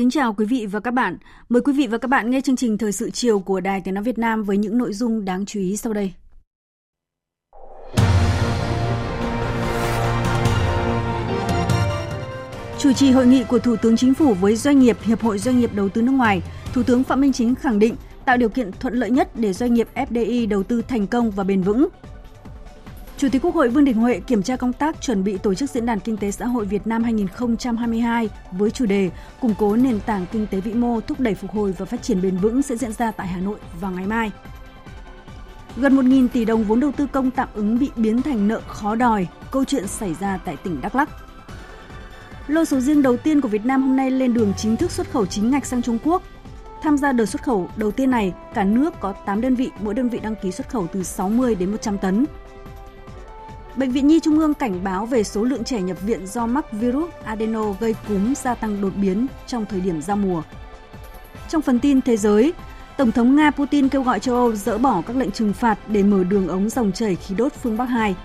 Kính chào quý vị và các bạn. Mời quý vị và các bạn nghe chương trình Thời sự chiều của Đài Tiếng Nói Việt Nam với những nội dung đáng chú ý sau đây. Chủ trì hội nghị của Thủ tướng Chính phủ với doanh nghiệp Hiệp hội Doanh nghiệp Đầu tư nước ngoài, Thủ tướng Phạm Minh Chính khẳng định tạo điều kiện thuận lợi nhất để doanh nghiệp FDI đầu tư thành công và bền vững, Chủ tịch Quốc hội Vương Đình Huệ kiểm tra công tác chuẩn bị tổ chức Diễn đàn Kinh tế Xã hội Việt Nam 2022 với chủ đề Củng cố nền tảng kinh tế vĩ mô, thúc đẩy phục hồi và phát triển bền vững sẽ diễn ra tại Hà Nội vào ngày mai. Gần 1.000 tỷ đồng vốn đầu tư công tạm ứng bị biến thành nợ khó đòi, câu chuyện xảy ra tại tỉnh Đắk Lắk. Lô sầu riêng đầu tiên của Việt Nam hôm nay lên đường chính thức xuất khẩu chính ngạch sang Trung Quốc. Tham gia đợt xuất khẩu đầu tiên này, cả nước có 8 đơn vị, mỗi đơn vị đăng ký xuất khẩu từ 60 đến 100 tấn. Bệnh viện Nhi Trung ương cảnh báo về số lượng trẻ nhập viện do mắc virus adeno gây cúm gia tăng đột biến trong thời điểm giao mùa. Trong phần tin thế giới, Tổng thống Nga Putin kêu gọi châu Âu dỡ bỏ các lệnh trừng phạt để mở đường ống dòng chảy khí đốt phương Bắc 2.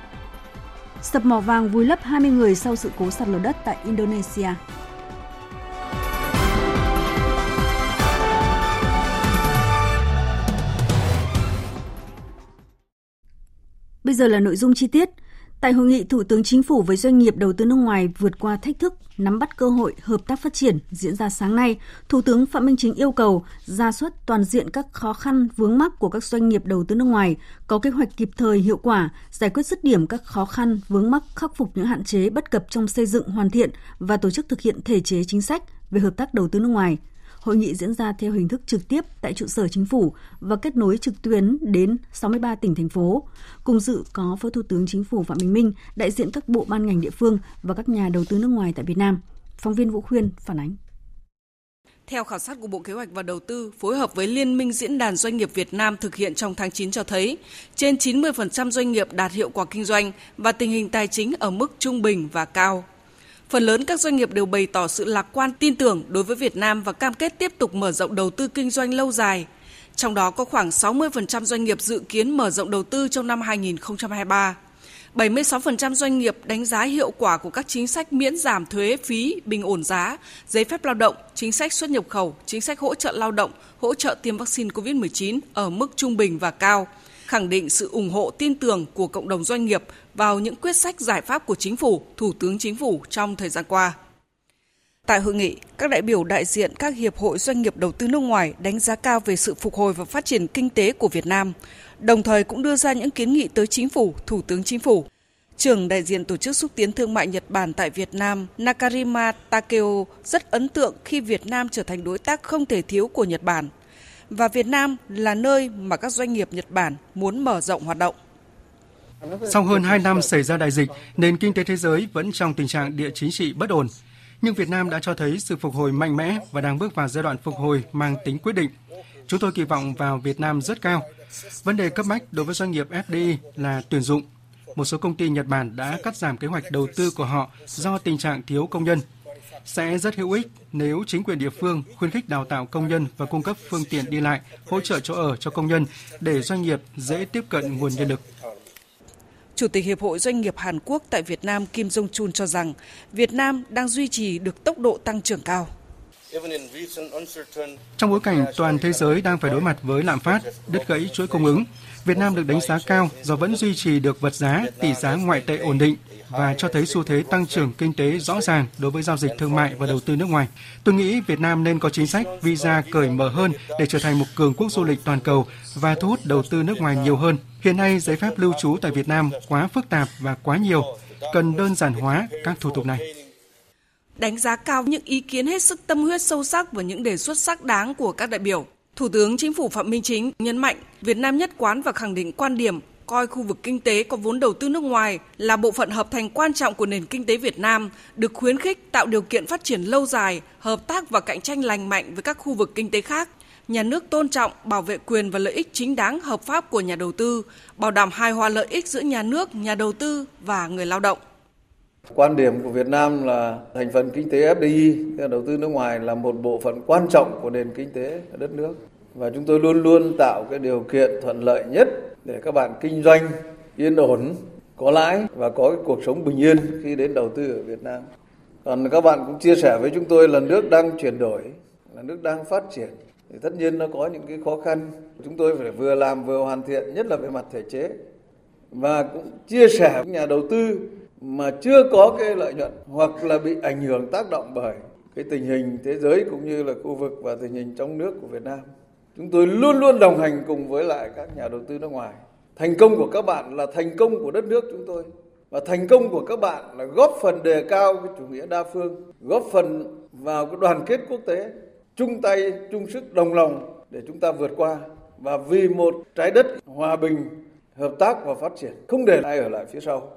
Sập mỏ vàng vùi lấp 20 người sau sự cố sạt lở đất tại Indonesia. Bây giờ là nội dung chi tiết – Tại hội nghị, Thủ tướng Chính phủ với doanh nghiệp đầu tư nước ngoài vượt qua thách thức, nắm bắt cơ hội hợp tác phát triển diễn ra sáng nay, Thủ tướng Phạm Minh Chính yêu cầu ra soát toàn diện các khó khăn vướng mắc của các doanh nghiệp đầu tư nước ngoài, có kế hoạch kịp thời hiệu quả, giải quyết dứt điểm các khó khăn vướng mắc, khắc phục những hạn chế bất cập trong xây dựng hoàn thiện và tổ chức thực hiện thể chế chính sách về hợp tác đầu tư nước ngoài – Hội nghị diễn ra theo hình thức trực tiếp tại trụ sở chính phủ và kết nối trực tuyến đến 63 tỉnh thành phố. Cùng dự có Phó Thủ tướng Chính phủ Phạm Bình Minh, đại diện các bộ ban ngành địa phương và các nhà đầu tư nước ngoài tại Việt Nam. Phóng viên Vũ Khuyên phản ánh. Theo khảo sát của Bộ Kế hoạch và Đầu tư phối hợp với Liên minh Diễn đàn Doanh nghiệp Việt Nam thực hiện trong tháng 9 cho thấy, trên 90% doanh nghiệp đạt hiệu quả kinh doanh và tình hình tài chính ở mức trung bình và cao. Phần lớn các doanh nghiệp đều bày tỏ sự lạc quan tin tưởng đối với Việt Nam và cam kết tiếp tục mở rộng đầu tư kinh doanh lâu dài. Trong đó có khoảng 60% doanh nghiệp dự kiến mở rộng đầu tư trong năm 2023. 76% doanh nghiệp đánh giá hiệu quả của các chính sách miễn giảm thuế phí, bình ổn giá, giấy phép lao động, chính sách xuất nhập khẩu, chính sách hỗ trợ lao động, hỗ trợ tiêm vaccine COVID-19 ở mức trung bình và cao – khẳng định sự ủng hộ tin tưởng của cộng đồng doanh nghiệp vào những quyết sách giải pháp của chính phủ, thủ tướng chính phủ trong thời gian qua. Tại hội nghị, các đại biểu đại diện các hiệp hội doanh nghiệp đầu tư nước ngoài đánh giá cao về sự phục hồi và phát triển kinh tế của Việt Nam, đồng thời cũng đưa ra những kiến nghị tới chính phủ, thủ tướng chính phủ. Trưởng đại diện Tổ chức xúc tiến thương mại Nhật Bản tại Việt Nam, Nakarima Takeo rất ấn tượng khi Việt Nam trở thành đối tác không thể thiếu của Nhật Bản – và Việt Nam là nơi mà các doanh nghiệp Nhật Bản muốn mở rộng hoạt động. Sau hơn 2 năm xảy ra đại dịch, nền kinh tế thế giới vẫn trong tình trạng địa chính trị bất ổn. Nhưng Việt Nam đã cho thấy sự phục hồi mạnh mẽ và đang bước vào giai đoạn phục hồi mang tính quyết định. Chúng tôi kỳ vọng vào Việt Nam rất cao. Vấn đề cấp bách đối với doanh nghiệp FDI là tuyển dụng. Một số công ty Nhật Bản đã cắt giảm kế hoạch đầu tư của họ do tình trạng thiếu công nhân – sẽ rất hữu ích nếu chính quyền địa phương khuyến khích đào tạo công nhân và cung cấp phương tiện đi lại, hỗ trợ chỗ ở cho công nhân để doanh nghiệp dễ tiếp cận nguồn nhân lực. Chủ tịch Hiệp hội Doanh nghiệp Hàn Quốc tại Việt Nam Kim Jong Chun cho rằng Việt Nam đang duy trì được tốc độ tăng trưởng cao. Trong bối cảnh toàn thế giới đang phải đối mặt với lạm phát, đứt gãy chuỗi cung ứng, Việt Nam được đánh giá cao do vẫn duy trì được vật giá, tỷ giá ngoại tệ ổn định và cho thấy xu thế tăng trưởng kinh tế rõ ràng đối với giao dịch thương mại và đầu tư nước ngoài. Tôi nghĩ Việt Nam nên có chính sách visa cởi mở hơn để trở thành một cường quốc du lịch toàn cầu và thu hút đầu tư nước ngoài nhiều hơn. Hiện nay, giấy phép lưu trú tại Việt Nam quá phức tạp và quá nhiều. cần đơn giản hóa các thủ tục này. Đánh giá cao những ý kiến hết sức tâm huyết sâu sắc và những đề xuất xác đáng của các đại biểu. Thủ tướng Chính phủ Phạm Minh Chính nhấn mạnh Việt Nam nhất quán và khẳng định quan điểm coi khu vực kinh tế có vốn đầu tư nước ngoài là bộ phận hợp thành quan trọng của nền kinh tế Việt Nam, được khuyến khích tạo điều kiện phát triển lâu dài, hợp tác và cạnh tranh lành mạnh với các khu vực kinh tế khác. Nhà nước tôn trọng, bảo vệ quyền và lợi ích chính đáng hợp pháp của nhà đầu tư, bảo đảm hài hòa lợi ích giữa nhà nước, nhà đầu tư và người lao động. Quan điểm của Việt Nam là thành phần kinh tế FDI, đầu tư nước ngoài là một bộ phận quan trọng của nền kinh tế đất nước và chúng tôi luôn luôn tạo cái điều kiện thuận lợi nhất để các bạn kinh doanh yên ổn, có lãi và có cái cuộc sống bình yên khi đến đầu tư ở Việt Nam. Còn các bạn cũng chia sẻ với chúng tôi là nước đang chuyển đổi, là nước đang phát triển. Thì tất nhiên nó có những cái khó khăn. Chúng tôi phải vừa làm vừa hoàn thiện, nhất là về mặt thể chế. Và cũng chia sẻ với nhà đầu tư mà chưa có cái lợi nhuận hoặc là bị ảnh hưởng tác động bởi cái tình hình thế giới cũng như là khu vực và tình hình trong nước của Việt Nam. Chúng tôi luôn luôn đồng hành cùng với lại các nhà đầu tư nước ngoài. Thành công của các bạn là thành công của đất nước chúng tôi. Và thành công của các bạn là góp phần đề cao cái chủ nghĩa đa phương, góp phần vào cái đoàn kết quốc tế, chung tay, chung sức, đồng lòng để chúng ta vượt qua và vì một trái đất hòa bình, hợp tác và phát triển, không để ai ở lại phía sau.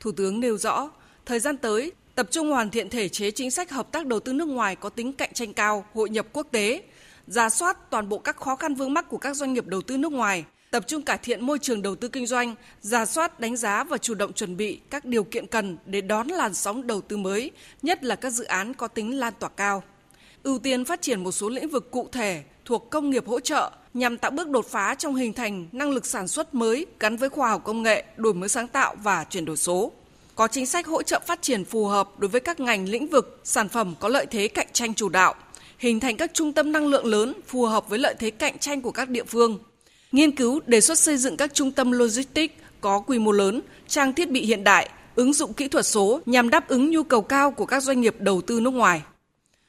Thủ tướng nêu rõ, thời gian tới, tập trung hoàn thiện thể chế chính sách hợp tác đầu tư nước ngoài có tính cạnh tranh cao, hội nhập quốc tế, ra soát toàn bộ các khó khăn vướng mắc của các doanh nghiệp đầu tư nước ngoài, tập trung cải thiện môi trường đầu tư kinh doanh, ra soát, đánh giá và chủ động chuẩn bị các điều kiện cần để đón làn sóng đầu tư mới, nhất là các dự án có tính lan tỏa cao. Ưu tiên phát triển một số lĩnh vực cụ thể thuộc công nghiệp hỗ trợ nhằm tạo bước đột phá trong hình thành năng lực sản xuất mới gắn với khoa học công nghệ, đổi mới sáng tạo và chuyển đổi số. Có chính sách hỗ trợ phát triển phù hợp đối với các ngành lĩnh vực, sản phẩm có lợi thế cạnh tranh chủ đạo – hình thành các trung tâm năng lượng lớn phù hợp với lợi thế cạnh tranh của các địa phương. Nghiên cứu đề xuất xây dựng các trung tâm logistics có quy mô lớn, trang thiết bị hiện đại, ứng dụng kỹ thuật số nhằm đáp ứng nhu cầu cao của các doanh nghiệp đầu tư nước ngoài.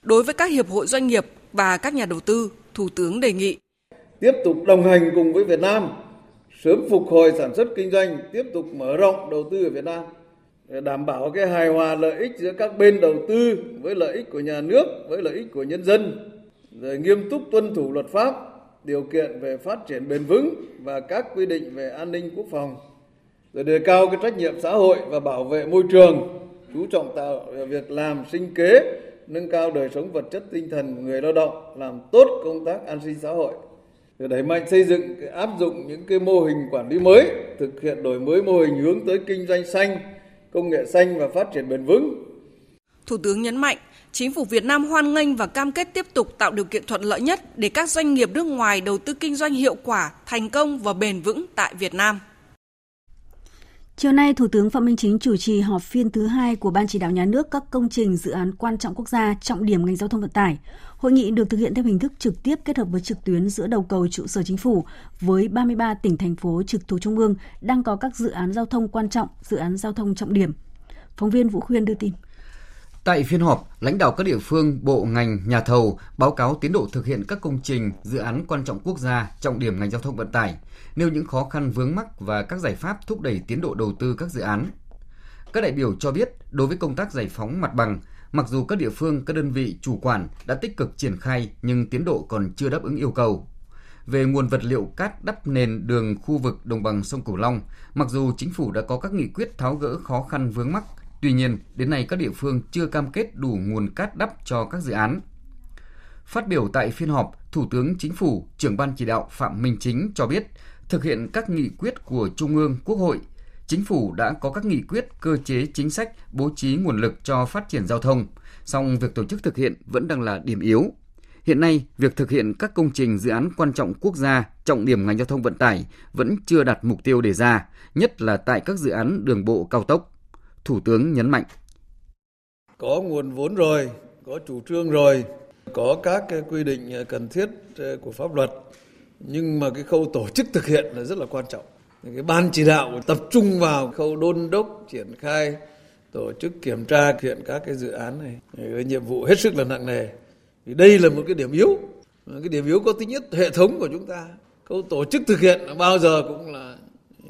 Đối với các hiệp hội doanh nghiệp và các nhà đầu tư, Thủ tướng đề nghị tiếp tục đồng hành cùng với Việt Nam, sớm phục hồi sản xuất kinh doanh, tiếp tục mở rộng đầu tư ở Việt Nam đảm bảo cái hài hòa lợi ích giữa các bên đầu tư với lợi ích của nhà nước, với lợi ích của nhân dân. Rồi nghiêm túc tuân thủ luật pháp, điều kiện về phát triển bền vững và các quy định về an ninh quốc phòng. Rồi đề cao cái trách nhiệm xã hội và bảo vệ môi trường, chú trọng tạo việc làm sinh kế, nâng cao đời sống vật chất tinh thần của người lao động, làm tốt công tác an sinh xã hội. Rồi đẩy mạnh xây dựng, áp dụng những cái mô hình quản lý mới, thực hiện đổi mới mô hình hướng tới kinh doanh xanh công nghệ xanh và phát triển bền vững. Thủ tướng nhấn mạnh, Chính phủ Việt Nam hoan nghênh và cam kết tiếp tục tạo điều kiện thuận lợi nhất để các doanh nghiệp nước ngoài đầu tư kinh doanh hiệu quả, thành công và bền vững tại Việt Nam. Chiều nay, Thủ tướng Phạm Minh Chính chủ trì họp phiên thứ hai của Ban chỉ đạo nhà nước các công trình dự án quan trọng quốc gia trọng điểm ngành giao thông vận tải. Hội nghị được thực hiện theo hình thức trực tiếp kết hợp với trực tuyến giữa đầu cầu trụ sở chính phủ với 33 tỉnh thành phố trực thuộc trung ương đang có các dự án giao thông quan trọng, dự án giao thông trọng điểm. Phóng viên Vũ Khuyên đưa tin. Tại phiên họp, lãnh đạo các địa phương, bộ ngành, nhà thầu báo cáo tiến độ thực hiện các công trình, dự án quan trọng quốc gia, trọng điểm ngành giao thông vận tải, nêu những khó khăn vướng mắc và các giải pháp thúc đẩy tiến độ đầu tư các dự án. Các đại biểu cho biết, đối với công tác giải phóng mặt bằng, mặc dù các địa phương, các đơn vị chủ quản đã tích cực triển khai nhưng tiến độ còn chưa đáp ứng yêu cầu. Về nguồn vật liệu cát đắp nền đường khu vực đồng bằng sông Cửu Long, mặc dù chính phủ đã có các nghị quyết tháo gỡ khó khăn vướng mắc, tuy nhiên đến nay các địa phương chưa cam kết đủ nguồn cát đắp cho các dự án. Phát biểu tại phiên họp, Thủ tướng Chính phủ, trưởng ban chỉ đạo Phạm Minh Chính cho biết, thực hiện các nghị quyết của Trung ương, Quốc hội, Chính phủ đã có các nghị quyết, cơ chế chính sách bố trí nguồn lực cho phát triển giao thông, song việc tổ chức thực hiện vẫn đang là điểm yếu. Hiện nay, việc thực hiện các công trình dự án quan trọng quốc gia, trọng điểm ngành giao thông vận tải vẫn chưa đạt mục tiêu đề ra, nhất là tại các dự án đường bộ cao tốc. Thủ tướng nhấn mạnh. Có nguồn vốn rồi, có chủ trương rồi, có các quy định cần thiết ờ, của pháp luật, nhưng mà cái khâu tổ chức thực hiện là rất là quan trọng. Cái ban chỉ đạo tập trung vào khâu đôn đốc, triển khai, tổ chức kiểm tra thực hiện các cái dự án này. Cái nhiệm vụ hết sức là nặng nề. Thì đây là một cái điểm yếu. Cái điểm yếu có tính nhất hệ thống của chúng ta. Khâu tổ chức thực hiện bao giờ cũng là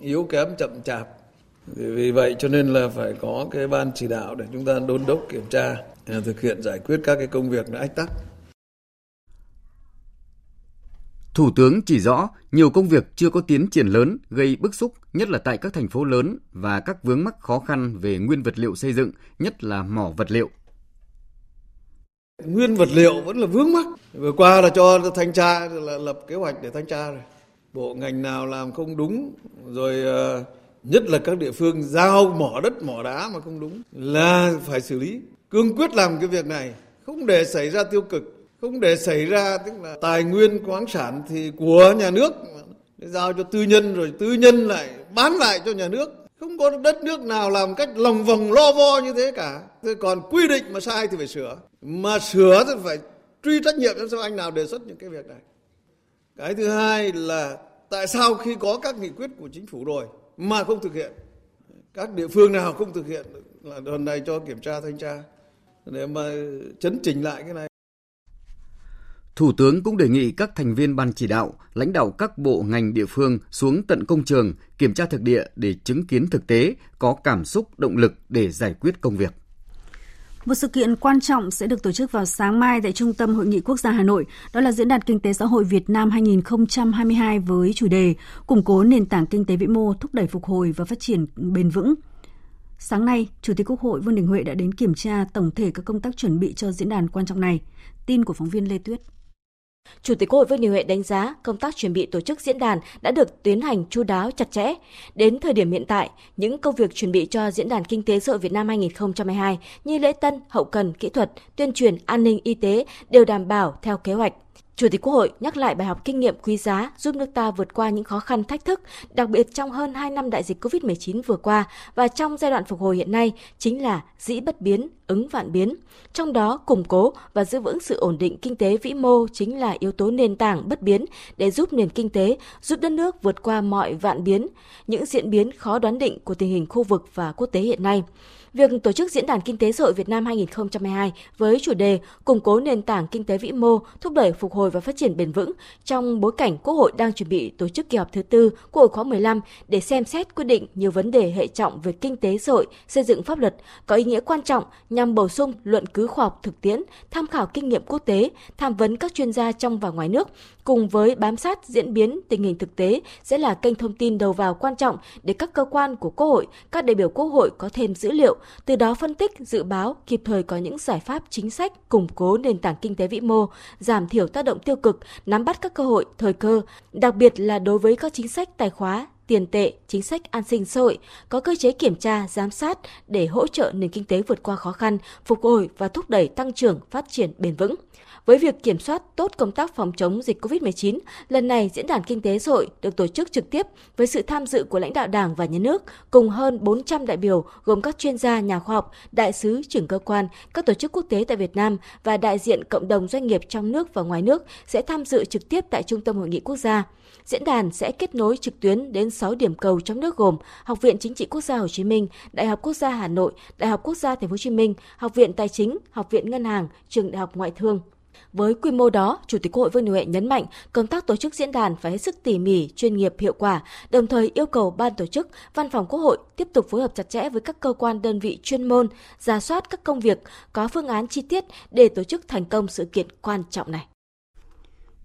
yếu kém, chậm chạp. Vì vậy cho nên là phải có cái ban chỉ đạo để chúng ta đôn đốc, kiểm tra, thực hiện, giải quyết các cái công việc nó ách tắc. Thủ tướng chỉ rõ nhiều công việc chưa có tiến triển lớn gây bức xúc, nhất là tại các thành phố lớn và các vướng mắc khó khăn về nguyên vật liệu xây dựng, nhất là mỏ vật liệu. Nguyên vật liệu vẫn là vướng mắc. Vừa qua là cho thanh tra là lập kế hoạch để thanh tra rồi. Bộ ngành nào làm không đúng rồi ờ, nhất là các địa phương giao mỏ đất mỏ đá mà không đúng là phải xử lý cương quyết làm cái việc này không để xảy ra tiêu cực không để xảy ra, tức là tài nguyên khoáng sản thì của nhà nước giao cho tư nhân rồi tư nhân lại bán lại cho nhà nước. Không có đất nước nào làm cách lòng vòng lo vo như thế cả. Thế còn quy định mà sai thì phải sửa. Mà sửa thì phải truy trách nhiệm cho anh nào đề xuất những cái việc này. Cái thứ hai là tại sao khi có các nghị quyết của chính phủ rồi mà không thực hiện? Các địa phương nào không thực hiện? Là lần này cho kiểm tra thanh tra. Để mà chấn chỉnh lại cái này. Thủ tướng cũng đề nghị các thành viên ban chỉ đạo, lãnh đạo các bộ ngành địa phương xuống tận công trường, kiểm tra thực địa để chứng kiến thực tế, có cảm xúc, động lực để giải quyết công việc. Một sự kiện quan trọng sẽ được tổ chức vào sáng mai tại Trung tâm Hội nghị Quốc gia Hà Nội, đó là Diễn đàn Kinh tế Xã hội Việt Nam 2022 với chủ đề Củng cố nền tảng kinh tế vĩ mô, thúc đẩy phục hồi và phát triển bền vững. Sáng nay, Chủ tịch Quốc hội Vương Đình Huệ đã đến kiểm tra tổng thể các công tác chuẩn bị cho diễn đàn quan trọng này. Tin của phóng viên Lê Tuyết. Chủ tịch Quốc hội Vương Đình Huệ đánh giá công tác chuẩn bị tổ chức diễn đàn đã được tiến hành chu đáo chặt chẽ. Đến thời điểm hiện tại, những công việc chuẩn bị cho diễn đàn kinh tế xã hội Việt Nam 2022 như lễ tân, hậu cần, kỹ thuật, tuyên truyền, an ninh, y tế đều đảm bảo theo kế hoạch. Chủ tịch Quốc hội nhắc lại bài học kinh nghiệm quý giá giúp nước ta vượt qua những khó khăn thách thức, đặc biệt trong hơn 2 năm đại dịch COVID-19 vừa qua và trong giai đoạn phục hồi hiện nay chính là dĩ bất biến, ứng vạn biến. Trong đó, củng cố và giữ vững sự ổn định kinh tế vĩ mô chính là yếu tố nền tảng bất biến để giúp nền kinh tế, giúp đất nước vượt qua mọi vạn biến, những diễn biến khó đoán định của tình hình khu vực và quốc tế hiện nay. Việc tổ chức Diễn đàn Kinh tế xã hội Việt Nam 2022 với chủ đề củng cố nền tảng kinh tế vĩ mô, thúc đẩy phục hồi và phát triển bền vững trong bối cảnh Quốc hội đang chuẩn bị tổ chức kỳ họp thứ tư Quốc hội khóa 15 để xem xét quyết định nhiều vấn đề hệ trọng về kinh tế xã hội, xây dựng pháp luật có ý nghĩa quan trọng nhằm bổ sung luận cứ khoa học thực tiễn, tham khảo kinh nghiệm quốc tế, tham vấn các chuyên gia trong và ngoài nước, cùng với bám sát diễn biến tình hình thực tế sẽ là kênh thông tin đầu vào quan trọng để các cơ quan của Quốc hội, các đại biểu Quốc hội có thêm dữ liệu, từ đó phân tích, dự báo, kịp thời có những giải pháp chính sách củng cố nền tảng kinh tế vĩ mô, giảm thiểu tác động tiêu cực, nắm bắt các cơ hội, thời cơ, đặc biệt là đối với các chính sách tài khóa, tiền tệ, chính sách an sinh xã hội, có cơ chế kiểm tra, giám sát để hỗ trợ nền kinh tế vượt qua khó khăn, phục hồi và thúc đẩy tăng trưởng, phát triển bền vững. Với việc kiểm soát tốt công tác phòng chống dịch COVID-19, lần này Diễn đàn Kinh tế xã hội được tổ chức trực tiếp với sự tham dự của lãnh đạo Đảng và Nhà nước cùng hơn 400 đại biểu gồm các chuyên gia, nhà khoa học, đại sứ, trưởng cơ quan, các tổ chức quốc tế tại Việt Nam và đại diện cộng đồng doanh nghiệp trong nước và ngoài nước sẽ tham dự trực tiếp tại Trung tâm Hội nghị Quốc gia. Diễn đàn sẽ kết nối trực tuyến đến 6 điểm cầu trong nước gồm Học viện Chính trị Quốc gia Hồ Chí Minh, Đại học Quốc gia Hà Nội, Đại học Quốc gia Thành phố Hồ Chí Minh, Học viện Tài chính, Học viện Ngân hàng, Trường Đại học Ngoại thương. Với quy mô đó, Chủ tịch Quốc hội Vương Đình Huệ nhấn mạnh công tác tổ chức diễn đàn phải hết sức tỉ mỉ, chuyên nghiệp, hiệu quả, đồng thời yêu cầu ban tổ chức, văn phòng Quốc hội tiếp tục phối hợp chặt chẽ với các cơ quan đơn vị chuyên môn, ra soát các công việc, có phương án chi tiết để tổ chức thành công sự kiện quan trọng này.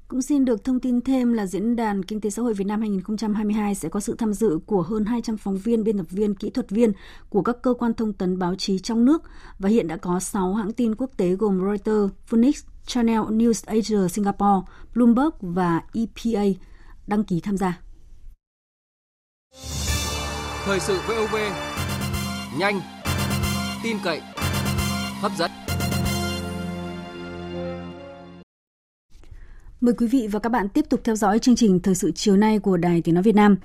Cũng xin được thông tin thêm là Diễn đàn Kinh tế Xã hội Việt Nam 2022 sẽ có sự tham dự của hơn 200 phóng viên, biên tập viên, kỹ thuật viên của các cơ quan thông tấn báo chí trong nước và hiện đã có 6 hãng tin quốc tế gồm Reuters, Phoenix, Channel News Asia Singapore, Bloomberg và EPA đăng ký tham gia. Thời sự VOV, nhanh, tin cậy, hấp dẫn. Mời quý vị và các bạn tiếp tục theo dõi chương trình Thời sự chiều nay của Đài Tiếng Nói Việt Nam.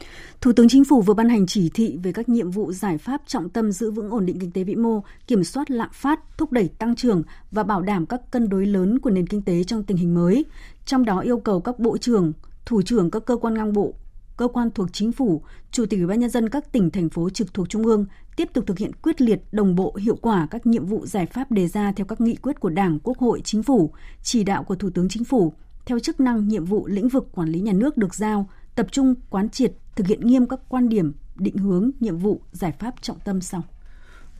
Thủ tướng Chính phủ vừa ban hành chỉ thị về các nhiệm vụ giải pháp trọng tâm giữ vững ổn định kinh tế vĩ mô, kiểm soát lạm phát, thúc đẩy tăng trưởng và bảo đảm các cân đối lớn của nền kinh tế trong tình hình mới. Trong đó yêu cầu các bộ trưởng, thủ trưởng các cơ quan ngang bộ, cơ quan thuộc chính phủ, chủ tịch ủy ban nhân dân các tỉnh thành phố trực thuộc trung ương tiếp tục thực hiện quyết liệt, đồng bộ, hiệu quả các nhiệm vụ giải pháp đề ra theo các nghị quyết của Đảng, Quốc hội, Chính phủ, chỉ đạo của Thủ tướng Chính phủ theo chức năng nhiệm vụ lĩnh vực quản lý nhà nước được giao, tập trung quán triệt thực hiện nghiêm các quan điểm, định hướng, nhiệm vụ, giải pháp trọng tâm sau.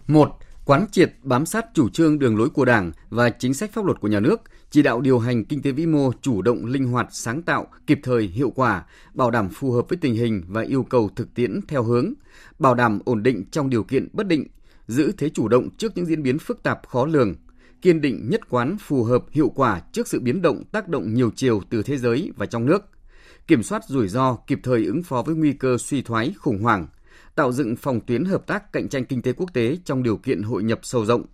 1. Quán triệt bám sát chủ trương đường lối của Đảng và chính sách pháp luật của nhà nước, chỉ đạo điều hành kinh tế vĩ mô chủ động, linh hoạt, sáng tạo, kịp thời, hiệu quả, bảo đảm phù hợp với tình hình và yêu cầu thực tiễn theo hướng, bảo đảm ổn định trong điều kiện bất định, giữ thế chủ động trước những diễn biến phức tạp khó lường, kiên định nhất quán phù hợp hiệu quả trước sự biến động tác động nhiều chiều từ thế giới và trong nước, kiểm soát rủi ro kịp thời ứng phó với nguy cơ suy thoái khủng hoảng, tạo dựng phòng tuyến hợp tác cạnh tranh kinh tế quốc tế trong điều kiện hội nhập sâu rộng.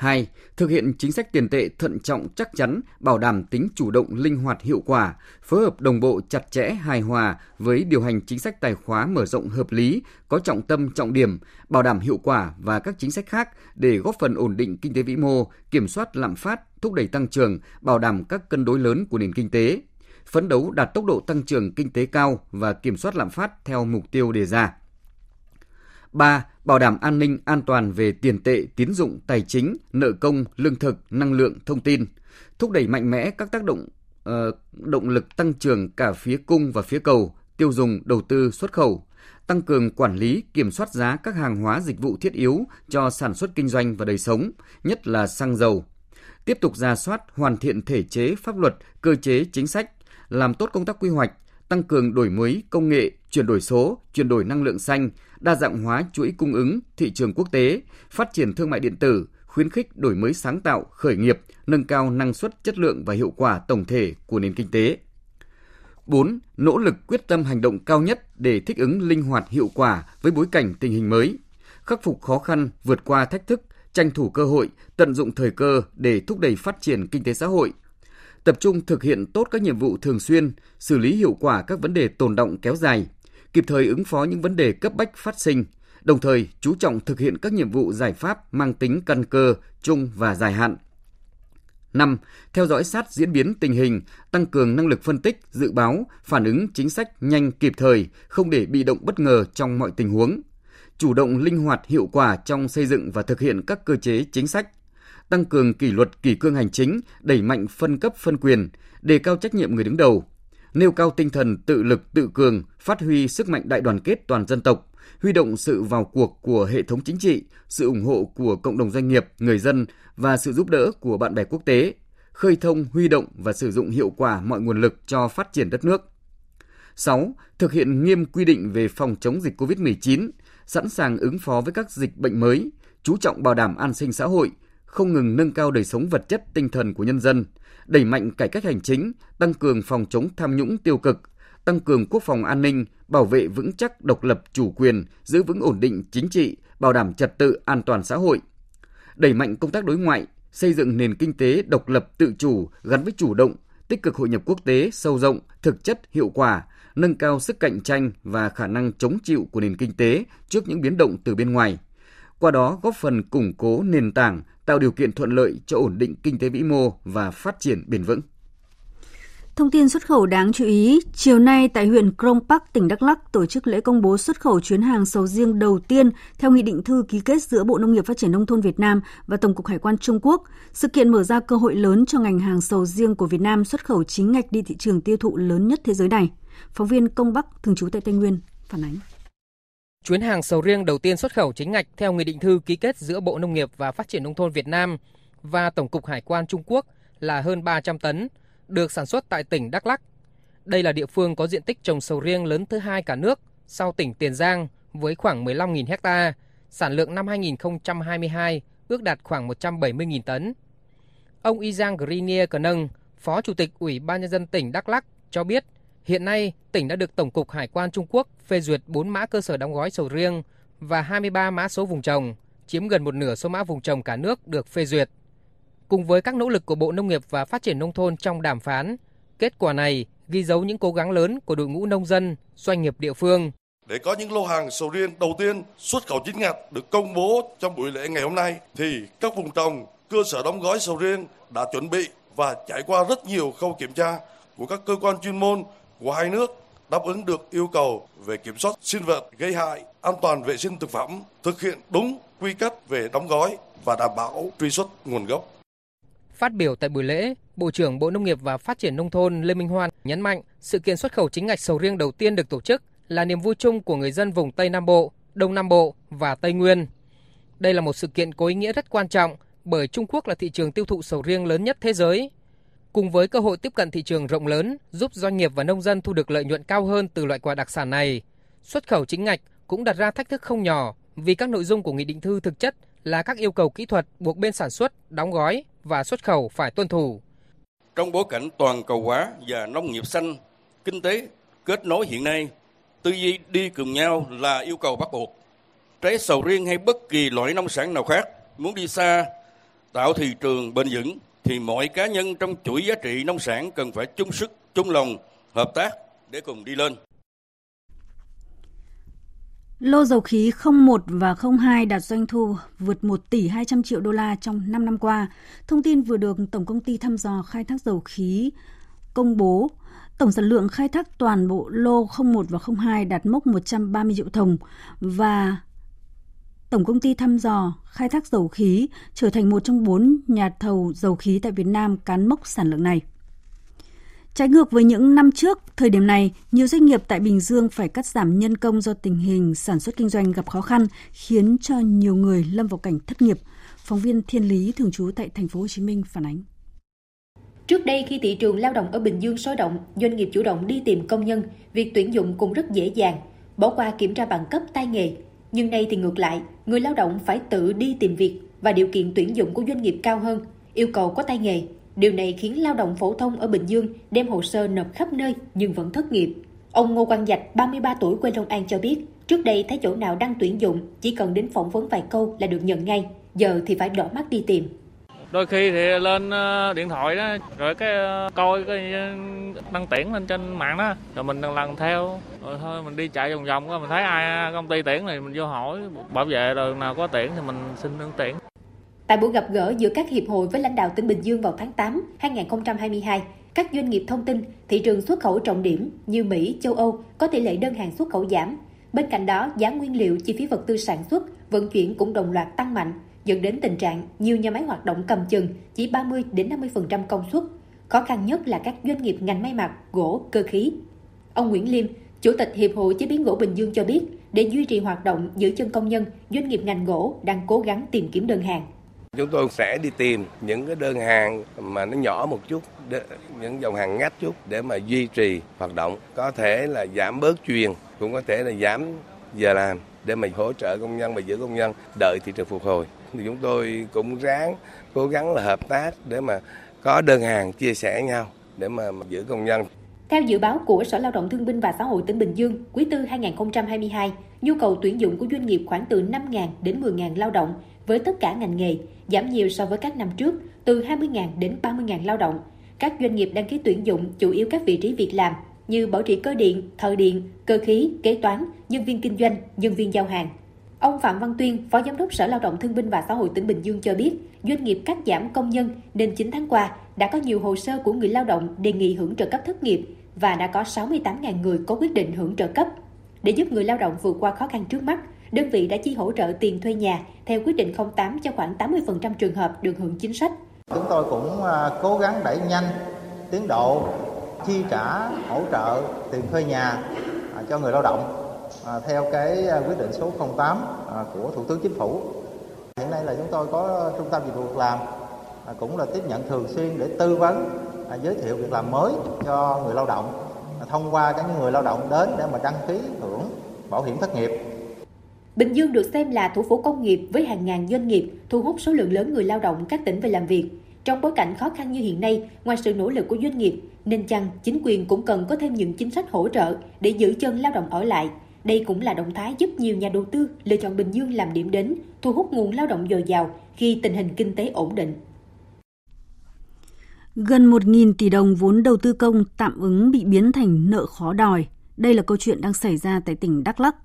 2. Thực hiện chính sách tiền tệ thận trọng chắc chắn, bảo đảm tính chủ động linh hoạt hiệu quả, phối hợp đồng bộ chặt chẽ hài hòa với điều hành chính sách tài khóa mở rộng hợp lý, có trọng tâm trọng điểm, bảo đảm hiệu quả và các chính sách khác để góp phần ổn định kinh tế vĩ mô, kiểm soát lạm phát, thúc đẩy tăng trưởng, bảo đảm các cân đối lớn của nền kinh tế, phấn đấu đạt tốc độ tăng trưởng kinh tế cao và kiểm soát lạm phát theo mục tiêu đề ra. 3. Bảo đảm an ninh an toàn về tiền tệ, tín dụng, tài chính, nợ công, lương thực, năng lượng, thông tin, thúc đẩy mạnh mẽ các tác động uh, động lực tăng trưởng cả phía cung và phía cầu, tiêu dùng, đầu tư, xuất khẩu, tăng cường quản lý, kiểm soát giá các hàng hóa dịch vụ thiết yếu cho sản xuất kinh doanh và đời sống, nhất là xăng dầu. Tiếp tục ra soát, hoàn thiện thể chế, pháp luật, cơ chế, chính sách, làm tốt công tác quy hoạch, tăng cường đổi mới công nghệ, chuyển đổi số, chuyển đổi năng lượng xanh, đa dạng hóa chuỗi cung ứng, thị trường quốc tế, phát triển thương mại điện tử, khuyến khích đổi mới sáng tạo, khởi nghiệp, nâng cao năng suất, chất lượng và hiệu quả tổng thể của nền kinh tế. 4. Nỗ lực quyết tâm hành động cao nhất để thích ứng linh hoạt hiệu quả với bối cảnh tình hình mới, khắc phục khó khăn, vượt qua thách thức, tranh thủ cơ hội, tận dụng thời cơ để thúc đẩy phát triển kinh tế xã hội, tập trung thực hiện tốt các nhiệm vụ thường xuyên, xử lý hiệu quả các vấn đề tồn động kéo dài, kịp thời ứng phó những vấn đề cấp bách phát sinh, đồng thời chú trọng thực hiện các nhiệm vụ giải pháp mang tính căn cơ, chung và dài hạn. 5. Theo dõi sát diễn biến tình hình, tăng cường năng lực phân tích, dự báo, phản ứng chính sách nhanh kịp thời, không để bị động bất ngờ trong mọi tình huống. Chủ động linh hoạt hiệu quả trong xây dựng và thực hiện các cơ chế chính sách, tăng cường kỷ luật kỷ cương hành chính, đẩy mạnh phân cấp phân quyền, đề cao trách nhiệm người đứng đầu, nêu cao tinh thần tự lực tự cường, phát huy sức mạnh đại đoàn kết toàn dân tộc, huy động sự vào cuộc của hệ thống chính trị, sự ủng hộ của cộng đồng doanh nghiệp, người dân và sự giúp đỡ của bạn bè quốc tế, khơi thông, huy động và sử dụng hiệu quả mọi nguồn lực cho phát triển đất nước. 6. Thực hiện nghiêm quy định về phòng chống dịch COVID-19, sẵn sàng ứng phó với các dịch bệnh mới, chú trọng bảo đảm an sinh xã hội, không ngừng nâng cao đời sống vật chất tinh thần của nhân dân, đẩy mạnh cải cách hành chính, tăng cường phòng chống tham nhũng tiêu cực, tăng cường quốc phòng an ninh, bảo vệ vững chắc độc lập chủ quyền, giữ vững ổn định chính trị, bảo đảm trật tự an toàn xã hội. Đẩy mạnh công tác đối ngoại, xây dựng nền kinh tế độc lập tự chủ gắn với chủ động, tích cực hội nhập quốc tế sâu rộng, thực chất, hiệu quả, nâng cao sức cạnh tranh và khả năng chống chịu của nền kinh tế trước những biến động từ bên ngoài. Qua đó góp phần củng cố nền tảng, tạo điều kiện thuận lợi cho ổn định kinh tế vĩ mô và phát triển bền vững. Thông tin xuất khẩu đáng chú ý, chiều nay tại huyện Krông Park, tỉnh Đắk Lắk tổ chức lễ công bố xuất khẩu chuyến hàng sầu riêng đầu tiên theo nghị định thư ký kết giữa Bộ Nông nghiệp Phát triển Nông thôn Việt Nam và Tổng cục Hải quan Trung Quốc. Sự kiện mở ra cơ hội lớn cho ngành hàng sầu riêng của Việt Nam xuất khẩu chính ngạch đi thị trường tiêu thụ lớn nhất thế giới này. Phóng viên Công Bắc, thường trú tại Tây Nguyên, phản ánh. Chuyến hàng sầu riêng đầu tiên xuất khẩu chính ngạch theo nghị định thư ký kết giữa Bộ Nông nghiệp và Phát triển Nông thôn Việt Nam và Tổng cục Hải quan Trung Quốc là hơn 300 tấn, được sản xuất tại tỉnh Đắk Lắk. Đây là địa phương có diện tích trồng sầu riêng lớn thứ hai cả nước sau tỉnh Tiền Giang với khoảng 15.000 hecta, sản lượng năm 2022 ước đạt khoảng 170.000 tấn. Ông Izang Grinier Cờ Nâng, Phó Chủ tịch Ủy ban Nhân dân tỉnh Đắk Lắk cho biết Hiện nay, tỉnh đã được Tổng cục Hải quan Trung Quốc phê duyệt 4 mã cơ sở đóng gói sầu riêng và 23 mã số vùng trồng, chiếm gần một nửa số mã vùng trồng cả nước được phê duyệt. Cùng với các nỗ lực của Bộ Nông nghiệp và Phát triển Nông thôn trong đàm phán, kết quả này ghi dấu những cố gắng lớn của đội ngũ nông dân, doanh nghiệp địa phương. Để có những lô hàng sầu riêng đầu tiên xuất khẩu chính ngạch được công bố trong buổi lễ ngày hôm nay, thì các vùng trồng, cơ sở đóng gói sầu riêng đã chuẩn bị và trải qua rất nhiều khâu kiểm tra của các cơ quan chuyên môn của hai nước đáp ứng được yêu cầu về kiểm soát sinh vật gây hại, an toàn vệ sinh thực phẩm, thực hiện đúng quy cách về đóng gói và đảm bảo truy xuất nguồn gốc. Phát biểu tại buổi lễ, Bộ trưởng Bộ Nông nghiệp và Phát triển Nông thôn Lê Minh Hoan nhấn mạnh sự kiện xuất khẩu chính ngạch sầu riêng đầu tiên được tổ chức là niềm vui chung của người dân vùng Tây Nam Bộ, Đông Nam Bộ và Tây Nguyên. Đây là một sự kiện có ý nghĩa rất quan trọng bởi Trung Quốc là thị trường tiêu thụ sầu riêng lớn nhất thế giới. Cùng với cơ hội tiếp cận thị trường rộng lớn giúp doanh nghiệp và nông dân thu được lợi nhuận cao hơn từ loại quả đặc sản này, xuất khẩu chính ngạch cũng đặt ra thách thức không nhỏ vì các nội dung của nghị định thư thực chất là các yêu cầu kỹ thuật buộc bên sản xuất, đóng gói và xuất khẩu phải tuân thủ. Trong bối cảnh toàn cầu hóa và nông nghiệp xanh, kinh tế kết nối hiện nay, tư duy đi cùng nhau là yêu cầu bắt buộc. Trái sầu riêng hay bất kỳ loại nông sản nào khác muốn đi xa, tạo thị trường bền vững thì mọi cá nhân trong chuỗi giá trị nông sản cần phải chung sức, chung lòng, hợp tác để cùng đi lên. Lô dầu khí 01 và 02 đạt doanh thu vượt 1 tỷ 200 triệu đô la trong 5 năm qua. Thông tin vừa được Tổng công ty thăm dò khai thác dầu khí công bố. Tổng sản lượng khai thác toàn bộ lô 01 và 02 đạt mốc 130 triệu thùng và Tổng công ty thăm dò khai thác dầu khí trở thành một trong bốn nhà thầu dầu khí tại Việt Nam cán mốc sản lượng này. Trái ngược với những năm trước, thời điểm này, nhiều doanh nghiệp tại Bình Dương phải cắt giảm nhân công do tình hình sản xuất kinh doanh gặp khó khăn, khiến cho nhiều người lâm vào cảnh thất nghiệp. Phóng viên Thiên Lý thường trú tại thành phố Hồ Chí Minh phản ánh. Trước đây khi thị trường lao động ở Bình Dương sôi động, doanh nghiệp chủ động đi tìm công nhân, việc tuyển dụng cũng rất dễ dàng, bỏ qua kiểm tra bằng cấp tay nghề. Nhưng nay thì ngược lại, người lao động phải tự đi tìm việc và điều kiện tuyển dụng của doanh nghiệp cao hơn, yêu cầu có tay nghề, Điều này khiến lao động phổ thông ở Bình Dương đem hồ sơ nộp khắp nơi nhưng vẫn thất nghiệp. Ông Ngô Quang Dạch, 33 tuổi quê Long An cho biết, trước đây thấy chỗ nào đang tuyển dụng, chỉ cần đến phỏng vấn vài câu là được nhận ngay, giờ thì phải đỏ mắt đi tìm. Đôi khi thì lên ờ, điện thoại đó, rồi cái ờ, coi cái ờ, đăng tuyển lên trên mạng đó, rồi mình lần theo, rồi thôi mình đi chạy vòng vòng, mình thấy ai công ty tuyển thì mình vô hỏi bảo vệ rồi nào có tuyển thì mình xin đăng tuyển. Tại buổi gặp gỡ giữa các hiệp hội với lãnh đạo tỉnh Bình Dương vào tháng 8 2022, các doanh nghiệp thông tin thị trường xuất khẩu trọng điểm như Mỹ, châu Âu có tỷ lệ đơn hàng xuất khẩu giảm. Bên cạnh đó, giá nguyên liệu, chi phí vật tư sản xuất, vận chuyển cũng đồng loạt tăng mạnh, dẫn đến tình trạng nhiều nhà máy hoạt động cầm chừng chỉ 30 đến 50% công suất. Khó khăn nhất là các doanh nghiệp ngành may mặc, gỗ, cơ khí. Ông Nguyễn Liêm, Chủ tịch Hiệp hội Chế biến gỗ Bình Dương cho biết, để duy trì hoạt động giữ chân công nhân, doanh nghiệp ngành gỗ đang cố gắng tìm kiếm đơn hàng. Chúng tôi sẽ đi tìm những cái đơn hàng mà nó nhỏ một chút, những dòng hàng ngách chút để mà duy trì hoạt động. Có thể là giảm bớt truyền, cũng có thể là giảm giờ làm để mình hỗ trợ công nhân và giữ công nhân đợi thị trường phục hồi. Thì chúng tôi cũng ráng cố gắng là hợp tác để mà có đơn hàng chia sẻ nhau để mà giữ công nhân. Theo dự báo của Sở Lao động Thương binh và Xã hội tỉnh Bình Dương, quý tư 2022, nhu cầu tuyển dụng của doanh nghiệp khoảng từ 5.000 đến 10.000 lao động với tất cả ngành nghề, giảm nhiều so với các năm trước, từ 20.000 đến 30.000 lao động. Các doanh nghiệp đăng ký tuyển dụng chủ yếu các vị trí việc làm như bảo trì cơ điện, thợ điện, cơ khí, kế toán, nhân viên kinh doanh, nhân viên giao hàng. Ông Phạm Văn Tuyên, Phó Giám đốc Sở Lao động Thương binh và Xã hội tỉnh Bình Dương cho biết, doanh nghiệp cắt giảm công nhân nên 9 tháng qua đã có nhiều hồ sơ của người lao động đề nghị hưởng trợ cấp thất nghiệp và đã có 68.000 người có quyết định hưởng trợ cấp. Để giúp người lao động vượt qua khó khăn trước mắt, đơn vị đã chi hỗ trợ tiền thuê nhà theo quyết định 08 cho khoảng 80% trường hợp được hưởng chính sách. Chúng tôi cũng à, cố gắng đẩy nhanh tiến độ chi trả hỗ trợ tiền thuê nhà à, cho người lao động à, theo cái à, quyết định số 08 à, của Thủ tướng Chính phủ. Hiện nay là chúng tôi có trung tâm dịch vụ việc làm à, cũng là tiếp nhận thường xuyên để tư vấn giới thiệu việc làm mới cho người lao động thông qua các người lao động đến để mà đăng ký hưởng bảo hiểm thất nghiệp Bình Dương được xem là thủ phủ công nghiệp với hàng ngàn doanh nghiệp, thu hút số lượng lớn người lao động các tỉnh về làm việc. Trong bối cảnh khó khăn như hiện nay, ngoài sự nỗ lực của doanh nghiệp, nên chăng chính quyền cũng cần có thêm những chính sách hỗ trợ để giữ chân lao động ở lại. Đây cũng là động thái giúp nhiều nhà đầu tư lựa chọn Bình Dương làm điểm đến, thu hút nguồn lao động dồi dào khi tình hình kinh tế ổn định. Gần 1.000 tỷ đồng vốn đầu tư công tạm ứng bị biến thành nợ khó đòi. Đây là câu chuyện đang xảy ra tại tỉnh Đắk Lắk.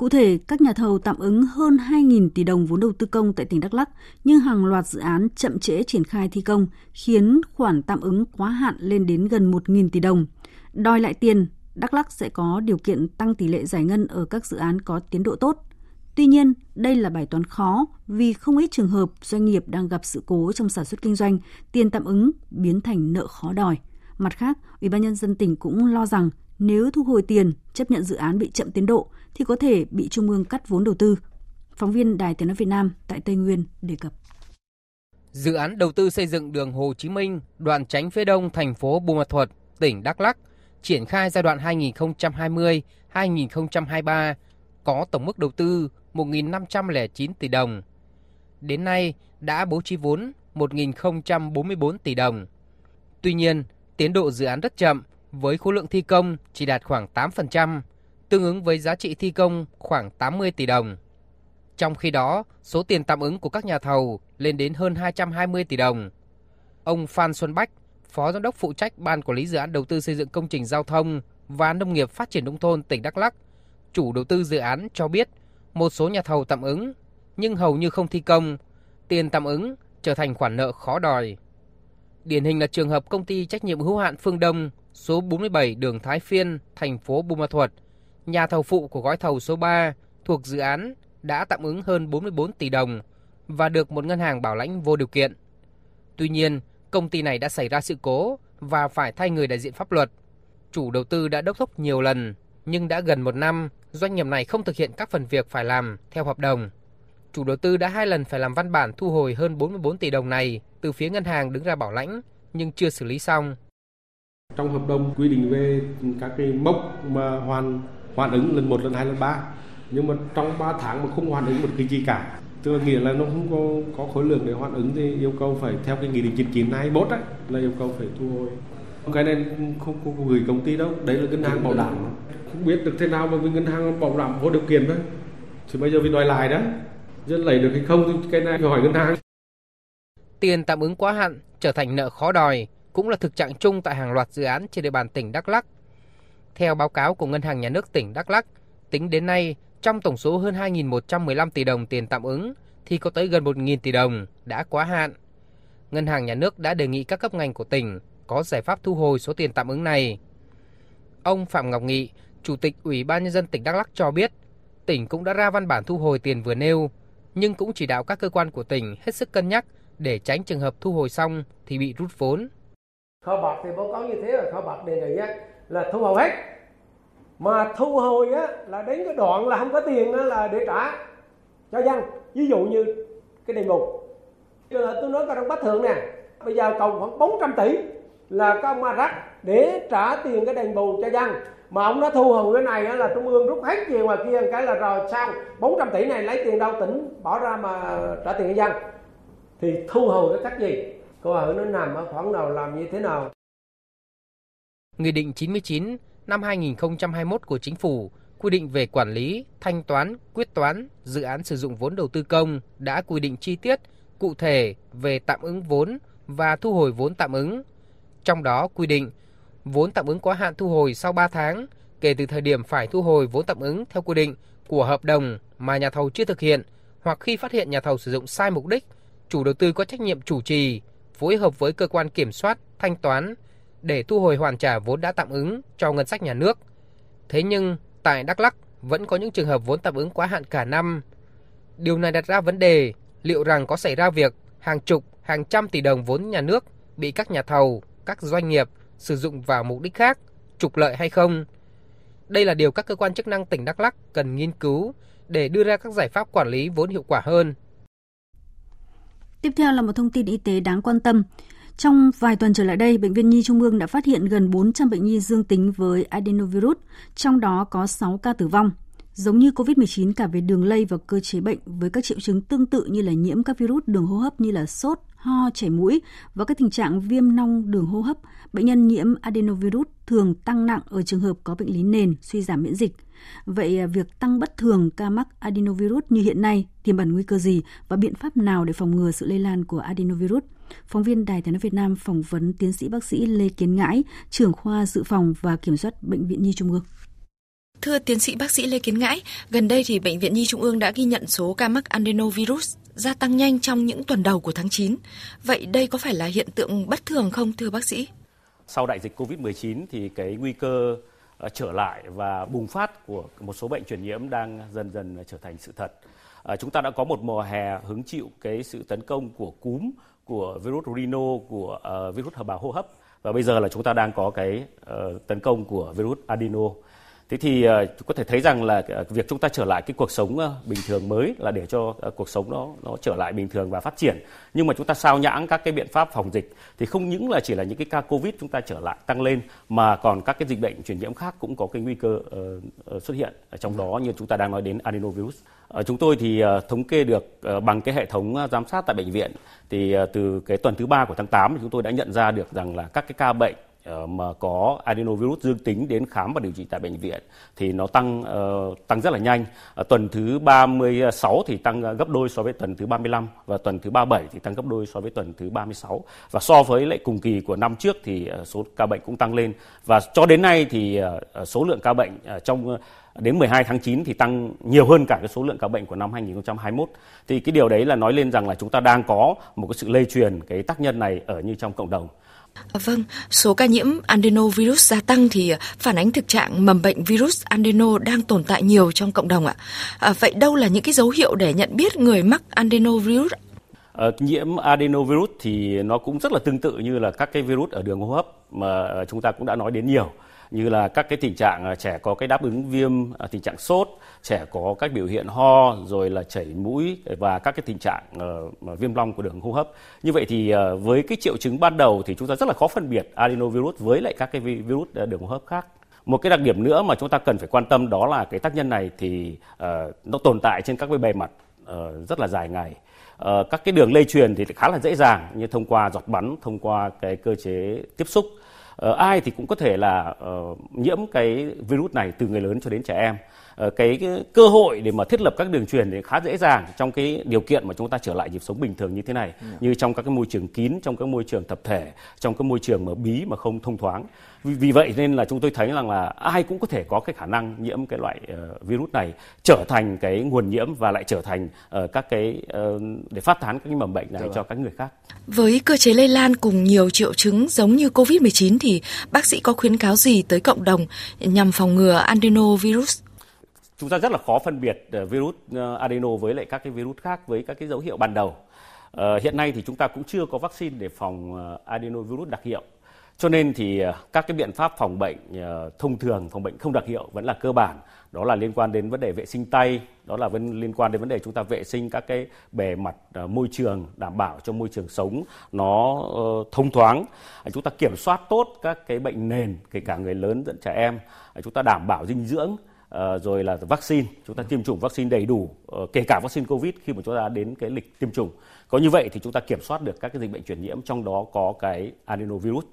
Cụ thể, các nhà thầu tạm ứng hơn 2.000 tỷ đồng vốn đầu tư công tại tỉnh Đắk Lắk, nhưng hàng loạt dự án chậm trễ triển khai thi công, khiến khoản tạm ứng quá hạn lên đến gần 1.000 tỷ đồng. Đòi lại tiền, Đắk Lắk sẽ có điều kiện tăng tỷ lệ giải ngân ở các dự án có tiến độ tốt. Tuy nhiên, đây là bài toán khó vì không ít trường hợp doanh nghiệp đang gặp sự cố trong sản xuất kinh doanh, tiền tạm ứng biến thành nợ khó đòi. Mặt khác, Ủy ban nhân dân tỉnh cũng lo rằng Nếu thu hồi tiền, chấp nhận dự án bị chậm tiến độ thì có thể bị Trung ương cắt vốn đầu tư. Phóng viên Đài Tiếng nói Việt Nam tại Tây Nguyên đề cập. Dự án đầu tư xây dựng đường Hồ Chí Minh, đoạn tránh phía đông thành phố Buôn Ma Thuột, tỉnh Đắk Lắk, triển khai giai đoạn 2020-2023 có tổng mức đầu tư 1.509 tỷ đồng. Đến nay đã bố trí vốn 1.044 tỷ đồng. Tuy nhiên, tiến độ dự án rất chậm với khối lượng thi công chỉ đạt khoảng 8%, tương ứng với giá trị thi công khoảng 80 tỷ đồng. Trong khi đó, số tiền tạm ứng của các nhà thầu lên đến hơn 220 tỷ đồng. Ông Phan Xuân Bách, Phó Giám đốc phụ trách Ban Quản lý Dự án Đầu tư xây dựng công trình giao thông và Nông nghiệp Phát triển Nông thôn tỉnh Đắk lắc chủ đầu tư dự án cho biết một số nhà thầu tạm ứng nhưng hầu như không thi công, tiền tạm ứng trở thành khoản nợ khó đòi. Điển hình là trường hợp công ty trách nhiệm hữu hạn Phương Đông số 47 đường Thái Phiên, thành phố Buôn Ma Thuột, nhà thầu phụ của gói thầu số 3 thuộc dự án đã tạm ứng hơn 44 tỷ đồng và được một ngân hàng bảo lãnh vô điều kiện. Tuy nhiên, công ty này đã xảy ra sự cố và phải thay người đại diện pháp luật. Chủ đầu tư đã đốc thúc nhiều lần, nhưng đã gần một năm, doanh nghiệp này không thực hiện các phần việc phải làm theo hợp đồng. Chủ đầu tư đã hai lần phải làm văn bản thu hồi hơn 44 tỷ đồng này từ phía ngân hàng đứng ra bảo lãnh, nhưng chưa xử lý xong. Trong hợp đồng quy định về các cái mốc mà hoàn hoàn ứng lần một lần hai lần ba. Nhưng mà trong 3 tháng mà không hoàn ứng một cái gì cả. Tức là nghĩa là nó không có có khối lượng để hoàn ứng thì yêu cầu phải theo cái nghị định 99 21 ấy là yêu cầu phải thu hồi. Cái này không, không, không gửi công ty đâu đấy là ngân hàng bảo đảm. Không biết được thế nào mà với ngân hàng bảo đảm vô điều kiện thôi thì bây giờ vì đòi lại đó. Dân lấy được hay không thì cái này hỏi ngân hàng. Tiền tạm ứng quá hạn trở thành nợ khó đòi cũng là thực trạng chung tại hàng loạt dự án trên địa bàn tỉnh Đắk Lắk. Theo báo cáo của Ngân hàng Nhà nước tỉnh Đắk Lắk, tính đến nay, trong tổng số hơn 2.115 tỷ đồng tiền tạm ứng thì có tới gần 1.000 tỷ đồng đã quá hạn. Ngân hàng Nhà nước đã đề nghị các cấp ngành của tỉnh có giải pháp thu hồi số tiền tạm ứng này. Ông Phạm Ngọc Nghị, Chủ tịch Ủy ban Nhân dân tỉnh Đắk Lắk cho biết, tỉnh cũng đã ra văn bản thu hồi tiền vừa nêu, nhưng cũng chỉ đạo các cơ quan của tỉnh hết sức cân nhắc để tránh trường hợp thu hồi xong thì bị rút vốn. Kho bạc thì báo cáo như thế là kho bạc đề nghị là thu hồi hết. Mà thu hồi á, là đến cái đoạn là không có tiền á, là để trả cho dân. Ví dụ như cái đền bù. Tôi nói trong bách thượng nè, bây giờ còn khoảng 400 tỷ là các ông rắc để trả tiền cái đền bù cho dân mà ông nó thu hồi cái này là trung ương rút hết tiền ngoài kia cái là rồi xong 400 tỷ này lấy tiền đâu tỉnh bỏ ra mà trả tiền cho dân thì thu hồi cái cách gì câu hỏi nó nằm ở khoảng nào làm như thế nào Nghị định 99 năm 2021 của Chính phủ quy định về quản lý, thanh toán, quyết toán dự án sử dụng vốn đầu tư công đã quy định chi tiết, cụ thể về tạm ứng vốn và thu hồi vốn tạm ứng. Trong đó quy định vốn tạm ứng quá hạn thu hồi sau 3 tháng kể từ thời điểm phải thu hồi vốn tạm ứng theo quy định của hợp đồng mà nhà thầu chưa thực hiện hoặc khi phát hiện nhà thầu sử dụng sai mục đích, chủ đầu tư có trách nhiệm chủ trì, phối hợp với cơ quan kiểm soát, thanh toán để thu hồi hoàn trả vốn đã tạm ứng cho ngân sách nhà nước. Thế nhưng tại Đắk Lắk vẫn có những trường hợp vốn tạm ứng quá hạn cả năm. Điều này đặt ra vấn đề liệu rằng có xảy ra việc hàng chục, hàng trăm tỷ đồng vốn nhà nước bị các nhà thầu, các doanh nghiệp sử dụng vào mục đích khác, trục lợi hay không. Đây là điều các cơ quan chức năng tỉnh Đắk Lắk cần nghiên cứu để đưa ra các giải pháp quản lý vốn hiệu quả hơn. Tiếp theo là một thông tin y tế đáng quan tâm. Trong vài tuần trở lại đây, Bệnh viện Nhi Trung ương đã phát hiện gần 400 bệnh nhi dương tính với adenovirus, trong đó có 6 ca tử vong. Giống như COVID-19 cả về đường lây và cơ chế bệnh với các triệu chứng tương tự như là nhiễm các virus đường hô hấp như là sốt, ho, chảy mũi và các tình trạng viêm nong đường hô hấp, bệnh nhân nhiễm adenovirus thường tăng nặng ở trường hợp có bệnh lý nền, suy giảm miễn dịch. Vậy à, việc tăng bất thường ca mắc adenovirus như hiện nay tiềm ẩn nguy cơ gì và biện pháp nào để phòng ngừa sự lây lan của adenovirus? Phóng viên Đài Tiếng nói Việt Nam phỏng vấn tiến sĩ bác sĩ Lê Kiến Ngãi, trưởng khoa dự phòng và kiểm soát bệnh viện Nhi Trung ương. Thưa tiến sĩ bác sĩ Lê Kiến Ngãi, gần đây thì Bệnh viện Nhi Trung ương đã ghi nhận số ca mắc adenovirus gia tăng nhanh trong những tuần đầu của tháng 9. Vậy đây có phải là hiện tượng bất thường không thưa bác sĩ? Sau đại dịch Covid-19 thì cái nguy cơ ờ, trở lại và bùng phát của một số bệnh truyền nhiễm đang dần dần trở thành sự thật. À, chúng ta đã có một mùa hè hứng chịu cái sự tấn công của cúm, của virus rhino, của uh, virus hợp bào hô hấp. Và bây giờ là chúng ta đang có cái uh, tấn công của virus adeno. Thế thì uh, có thể thấy rằng là ờ, việc chúng ta trở lại cái cuộc sống uh, bình thường mới là để cho uh, cuộc sống nó nó trở lại bình thường và phát triển. Nhưng mà chúng ta sao nhãng các cái biện pháp phòng dịch thì không những là chỉ là những cái ca Covid chúng ta trở lại tăng lên mà còn các cái dịch bệnh truyền nhiễm khác cũng có cái nguy cơ uh, xuất hiện ở trong đó như chúng ta đang nói đến adenovirus. Uh, chúng tôi thì uh, thống kê được uh, bằng cái hệ thống giám sát tại bệnh viện thì uh, từ cái tuần thứ ba của tháng 8 chúng tôi đã nhận ra được rằng là các cái ca bệnh Ờ, mà có adenovirus dương tính đến khám và điều trị tại bệnh viện thì nó tăng ờ, tăng rất là nhanh. Tuần thứ 36 ờ, thì tăng gấp đôi so với tuần thứ 35 và tuần thứ 37 thì tăng gấp đôi so với tuần thứ 36. Và so với lại cùng kỳ của năm trước thì số ca bệnh cũng tăng lên và cho đến nay thì số lượng ca bệnh trong đến 12 tháng 9 thì tăng nhiều hơn cả cái số lượng ca bệnh của năm 2021. Thì cái điều đấy là nói lên rằng là chúng ta đang có một cái sự lây truyền cái tác nhân này ở như trong cộng đồng. Vâng, số ca nhiễm adenovirus gia tăng thì à, phản ánh thực trạng mầm bệnh virus adeno đang tồn tại nhiều trong cộng đồng ạ. À, vậy đâu là những cái dấu hiệu để nhận biết người mắc adenovirus? À, nhiễm adenovirus thì nó cũng rất là tương tự như là các cái virus ở đường hô hấp mà à, chúng ta cũng đã nói đến nhiều như là các cái tình trạng à, trẻ có cái đáp ứng viêm, à, tình trạng sốt, trẻ có các biểu hiện ho rồi là chảy mũi và các cái tình trạng uh, viêm long của đường hô hấp. Như vậy thì uh, với cái triệu chứng ban đầu thì chúng ta rất là khó phân biệt adenovirus với lại các cái virus ờ, đường hô hấp khác. Một cái đặc điểm nữa mà chúng ta cần phải quan tâm đó là cái tác nhân này thì uh, nó tồn tại trên các cái bề mặt uh, rất là dài ngày. Các cái đường lây truyền thì khá là dễ dàng như thông qua giọt bắn, thông qua cái cơ chế tiếp xúc Ờ, ai thì cũng có thể là uh, nhiễm cái virus này từ người lớn cho đến trẻ em cái, cái cơ hội để mà thiết lập các đường truyền thì khá dễ dàng trong cái điều kiện mà chúng ta trở lại nhịp sống bình thường như thế này yeah. như trong các cái môi trường kín trong các môi trường tập thể trong các môi trường mà bí mà không thông thoáng vì, vì vậy nên là chúng tôi thấy rằng là ai cũng có thể có cái khả năng nhiễm cái loại uh, virus này trở thành cái nguồn nhiễm và lại trở thành uh, các cái uh, để phát tán các cái mầm bệnh này Được cho các người khác. Với cơ chế lây lan cùng nhiều triệu chứng giống như COVID-19 thì bác sĩ có khuyến cáo gì tới cộng đồng nhằm phòng ngừa adenovirus? Chúng ta rất là khó phân biệt ờ, virus ờ, adeno với lại các cái virus khác với các cái dấu hiệu ban đầu. Ờ, hiện nay thì chúng ta cũng chưa có vaccine để phòng adenovirus đặc hiệu cho nên thì các cái biện pháp phòng bệnh thông thường, phòng bệnh không đặc hiệu vẫn là cơ bản. Đó là liên quan đến vấn đề vệ sinh tay, đó là liên quan đến vấn đề chúng ta vệ sinh các cái bề mặt môi trường đảm bảo cho môi trường sống nó thông thoáng. Chúng ta kiểm soát tốt các cái bệnh nền kể cả người lớn lẫn trẻ em. Chúng ta đảm bảo dinh dưỡng Ờ, rồi là vaccine. Chúng ta tiêm chủng vaccine đầy đủ ờ, kể cả vaccine covid khi mà chúng ta đến cái lịch tiêm chủng. Có như vậy thì chúng ta kiểm soát được các cái dịch bệnh truyền nhiễm trong đó có cái adenovirus.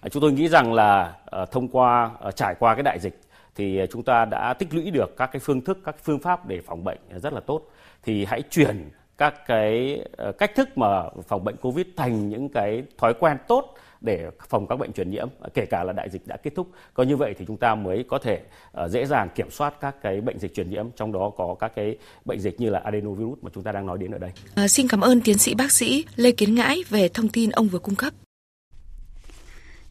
À, chúng tôi nghĩ rằng là ờ, thông qua trải qua cái đại dịch thì chúng ta đã tích lũy được các cái phương thức, các phương pháp để phòng bệnh rất là tốt. Thì hãy chuyển các cái cách thức mà phòng bệnh Covid thành những cái thói quen tốt để phòng các bệnh truyền nhiễm kể cả là đại dịch đã kết thúc có như vậy thì chúng ta mới có thể dễ dàng kiểm soát các cái bệnh dịch truyền nhiễm trong đó có các cái bệnh dịch như là adenovirus mà chúng ta đang nói đến ở đây. À, xin cảm ơn tiến sĩ bác sĩ Lê Kiến Ngãi về thông tin ông vừa cung cấp.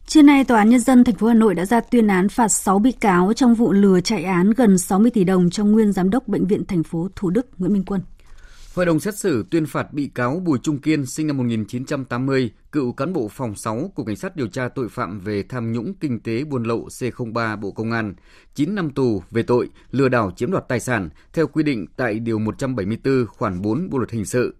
Trưa nay, Tòa án Nhân dân thành phố Hà Nội đã ra tuyên án phạt 6 bị cáo trong vụ lừa chạy án gần 60 tỷ đồng cho nguyên giám đốc Bệnh viện thành phố Thủ Đức Nguyễn Minh Quân. Hội đồng xét xử tuyên phạt bị cáo Bùi Trung Kiên sinh năm 1980, cựu cán bộ phòng 6 của Cảnh sát điều tra tội phạm về tham nhũng kinh tế buôn lậu C03 Bộ Công an, 9 năm tù về tội lừa đảo chiếm đoạt tài sản theo quy định tại Điều 174 khoản 4 Bộ Luật Hình sự.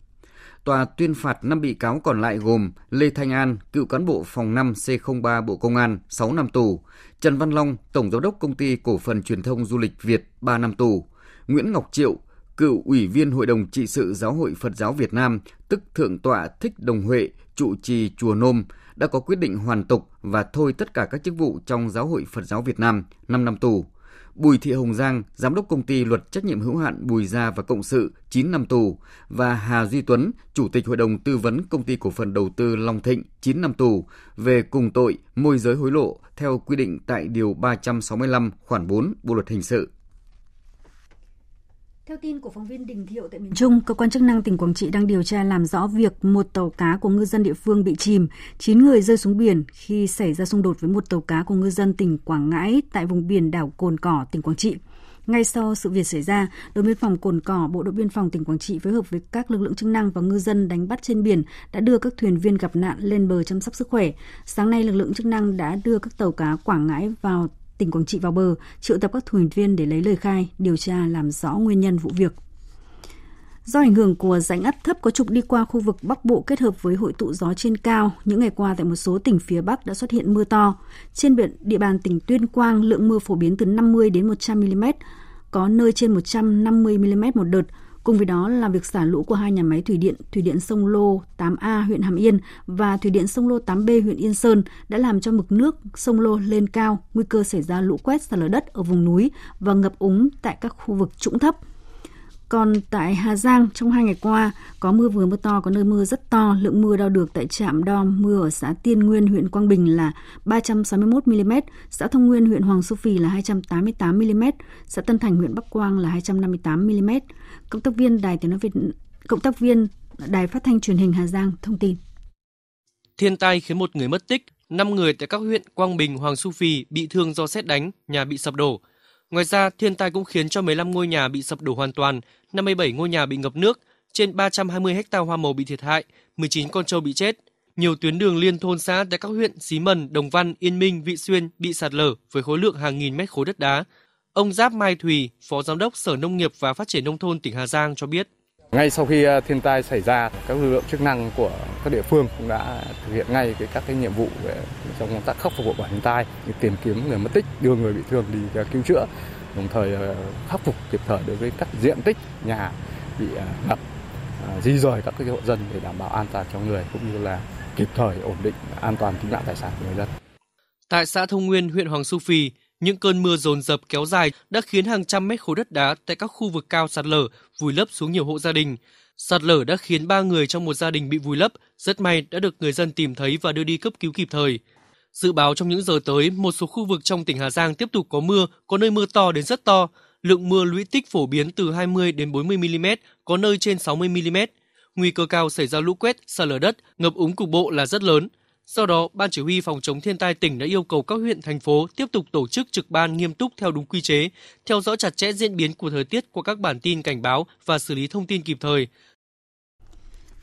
Tòa tuyên phạt 5 bị cáo còn lại gồm Lê Thanh An, cựu cán bộ phòng 5 C03 Bộ Công an, 6 năm tù, Trần Văn Long, Tổng Giám đốc Công ty Cổ phần Truyền thông Du lịch Việt, 3 năm tù, Nguyễn Ngọc Triệu, cựu Ủy viên Hội đồng trị sự Giáo hội Phật giáo Việt Nam, tức Thượng tọa Thích Đồng Huệ, trụ trì Chùa Nôm, đã có quyết định hoàn tục và thôi tất cả các chức vụ trong Giáo hội Phật giáo Việt Nam, 5 năm tù. Bùi Thị Hồng Giang, Giám đốc công ty luật trách nhiệm hữu hạn Bùi Gia và Cộng sự 9 năm tù và Hà Duy Tuấn, Chủ tịch Hội đồng Tư vấn Công ty Cổ phần Đầu tư Long Thịnh 9 năm tù về cùng tội môi giới hối lộ theo quy định tại Điều 365 khoản 4 Bộ Luật Hình sự. Theo tin của phóng viên Đình Thiệu tại miền Trung, cơ quan chức năng tỉnh Quảng Trị đang điều tra làm rõ việc một tàu cá của ngư dân địa phương bị chìm, 9 người rơi xuống biển khi xảy ra xung đột với một tàu cá của ngư dân tỉnh Quảng Ngãi tại vùng biển đảo Cồn Cỏ, tỉnh Quảng Trị. Ngay sau sự việc xảy ra, đồn biên phòng Cồn Cỏ, Bộ đội biên phòng tỉnh Quảng Trị phối hợp với các lực lượng chức năng và ngư dân đánh bắt trên biển đã đưa các thuyền viên gặp nạn lên bờ chăm sóc sức khỏe. Sáng nay, lực lượng chức năng đã đưa các tàu cá Quảng Ngãi vào tỉnh Quảng Trị vào bờ, triệu tập các thuyền viên để lấy lời khai, điều tra làm rõ nguyên nhân vụ việc. Do ảnh hưởng của rãnh áp thấp có trục đi qua khu vực Bắc Bộ kết hợp với hội tụ gió trên cao, những ngày qua tại một số tỉnh phía Bắc đã xuất hiện mưa to. Trên biển địa bàn tỉnh Tuyên Quang, lượng mưa phổ biến từ 50 đến 100 mm, có nơi trên 150 mm một đợt. Cùng với đó là việc xả lũ của hai nhà máy thủy điện, thủy điện sông Lô 8A huyện Hàm Yên và thủy điện sông Lô 8B huyện Yên Sơn đã làm cho mực nước sông Lô lên cao, nguy cơ xảy ra lũ quét sạt lở đất ở vùng núi và ngập úng tại các khu vực trũng thấp. Còn tại Hà Giang, trong hai ngày qua, có mưa vừa mưa to, có nơi mưa rất to. Lượng mưa đo được tại trạm đo mưa ở xã Tiên Nguyên, huyện Quang Bình là 361 mm, xã Thông Nguyên, huyện Hoàng Su Phi là 288 mm, xã Tân Thành, huyện Bắc Quang là 258 mm. Cộng tác viên Đài Tiếng nói Việt Cộng tác viên Đài Phát thanh Truyền hình Hà Giang thông tin. Thiên tai khiến một người mất tích, 5 người tại các huyện Quang Bình, Hoàng Su Phi bị thương do xét đánh, nhà bị sập đổ. Ngoài ra, thiên tai cũng khiến cho 15 ngôi nhà bị sập đổ hoàn toàn, 57 ngôi nhà bị ngập nước, trên 320 hecta hoa màu bị thiệt hại, 19 con trâu bị chết. Nhiều tuyến đường liên thôn xã tại các huyện Xí Mần, Đồng Văn, Yên Minh, Vị Xuyên bị sạt lở với khối lượng hàng nghìn mét khối đất đá. Ông Giáp Mai Thùy, Phó Giám đốc Sở Nông nghiệp và Phát triển Nông thôn tỉnh Hà Giang cho biết. Ngay sau khi ờ, thiên tai xảy ra, các lực lượng chức năng của các địa phương cũng đã thực hiện ngay cái các cái nhiệm vụ về trong công tác khắc phục hậu quả thiên tai như tìm kiếm người mất tích, đưa người bị thương đi ờ, cứu chữa, đồng thời ờ, khắc phục kịp thời đối với các diện tích nhà bị ngập, di rời các cái hộ dân để đảm bảo an toàn cho người cũng như là kịp thời ổn định an toàn tính mạng tài sản của người dân. Tại xã Thông Nguyên, huyện Hoàng Su Phi, những cơn mưa dồn dập kéo dài đã khiến hàng trăm mét khối đất đá tại các khu vực cao sạt lở vùi lấp xuống nhiều hộ gia đình. Sạt lở đã khiến ba người trong một gia đình bị vùi lấp, rất may đã được người dân tìm thấy và đưa đi cấp cứu kịp thời. Dự báo trong những giờ tới, một số khu vực trong tỉnh Hà Giang tiếp tục có mưa, có nơi mưa to đến rất to. Lượng mưa lũy tích phổ biến từ 20 đến 40 mm, có nơi trên 60 mm. Nguy cơ cao xảy ra lũ quét, sạt lở đất, ngập úng cục bộ là rất lớn. Sau đó, Ban Chỉ huy Phòng chống thiên tai tỉnh đã yêu cầu các huyện, thành phố tiếp tục tổ chức trực ban nghiêm túc theo đúng quy chế, theo dõi chặt chẽ diễn biến của thời tiết qua các bản tin cảnh báo và xử lý thông tin kịp thời.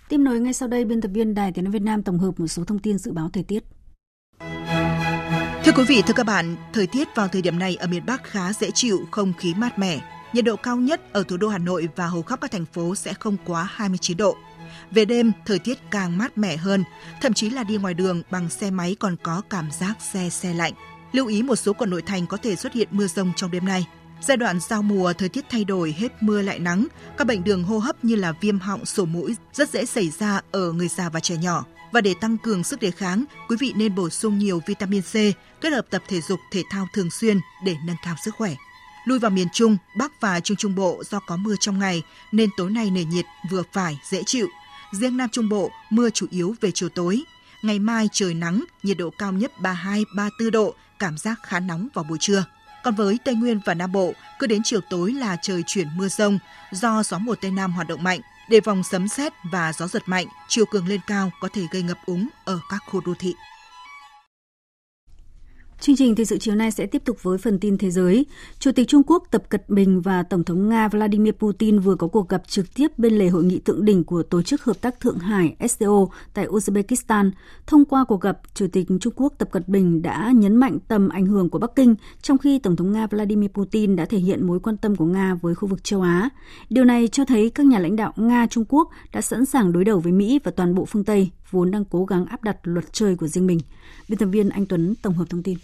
Tiếp nối ngay sau đây, biên tập viên Đài Tiếng nói Việt Nam tổng hợp một số thông tin dự báo thời tiết. Thưa quý vị, thưa các bạn, thời tiết vào thời điểm này ở miền Bắc khá dễ chịu, không khí mát mẻ. Nhiệt độ cao nhất ở thủ đô Hà Nội và hầu khắp các thành phố sẽ không quá 29 độ. Về đêm, thời tiết càng mát mẻ hơn, thậm chí là đi ngoài đường bằng xe máy còn có cảm giác xe xe lạnh. Lưu ý một số quận nội thành có thể xuất hiện mưa rông trong đêm nay. Giai đoạn giao mùa, thời tiết thay đổi, hết mưa lại nắng. Các bệnh đường hô hấp như là viêm họng, sổ mũi rất dễ xảy ra ở người già và trẻ nhỏ. Và để tăng cường sức đề kháng, quý vị nên bổ sung nhiều vitamin C, kết hợp tập thể dục thể thao thường xuyên để nâng cao sức khỏe. Lui vào miền Trung, Bắc và Trung Trung Bộ do có mưa trong ngày nên tối nay nền nhiệt vừa phải, dễ chịu. Riêng Nam Trung Bộ, mưa chủ yếu về chiều tối. Ngày mai trời nắng, nhiệt độ cao nhất 32-34 độ, cảm giác khá nóng vào buổi trưa. Còn với Tây Nguyên và Nam Bộ, cứ đến chiều tối là trời chuyển mưa rông do gió mùa Tây Nam hoạt động mạnh. Đề phòng sấm sét và gió giật mạnh, chiều cường lên cao có thể gây ngập úng ở các khu đô thị. Chương trình thời sự chiều nay sẽ tiếp tục với phần tin thế giới. Chủ tịch Trung Quốc Tập Cận Bình và Tổng thống Nga Vladimir Putin vừa có cuộc gặp trực tiếp bên lề hội nghị thượng đỉnh của Tổ chức Hợp tác Thượng Hải SCO tại Uzbekistan. Thông qua cuộc gặp, Chủ tịch Trung Quốc Tập Cận Bình đã nhấn mạnh tầm ảnh hưởng của Bắc Kinh, trong khi Tổng thống Nga Vladimir Putin đã thể hiện mối quan tâm của Nga với khu vực châu Á. Điều này cho thấy các nhà lãnh đạo Nga-Trung Quốc đã sẵn sàng đối đầu với Mỹ và toàn bộ phương Tây, vốn đang cố gắng áp đặt luật chơi của riêng mình. Biên tập viên Anh Tuấn tổng hợp thông tin.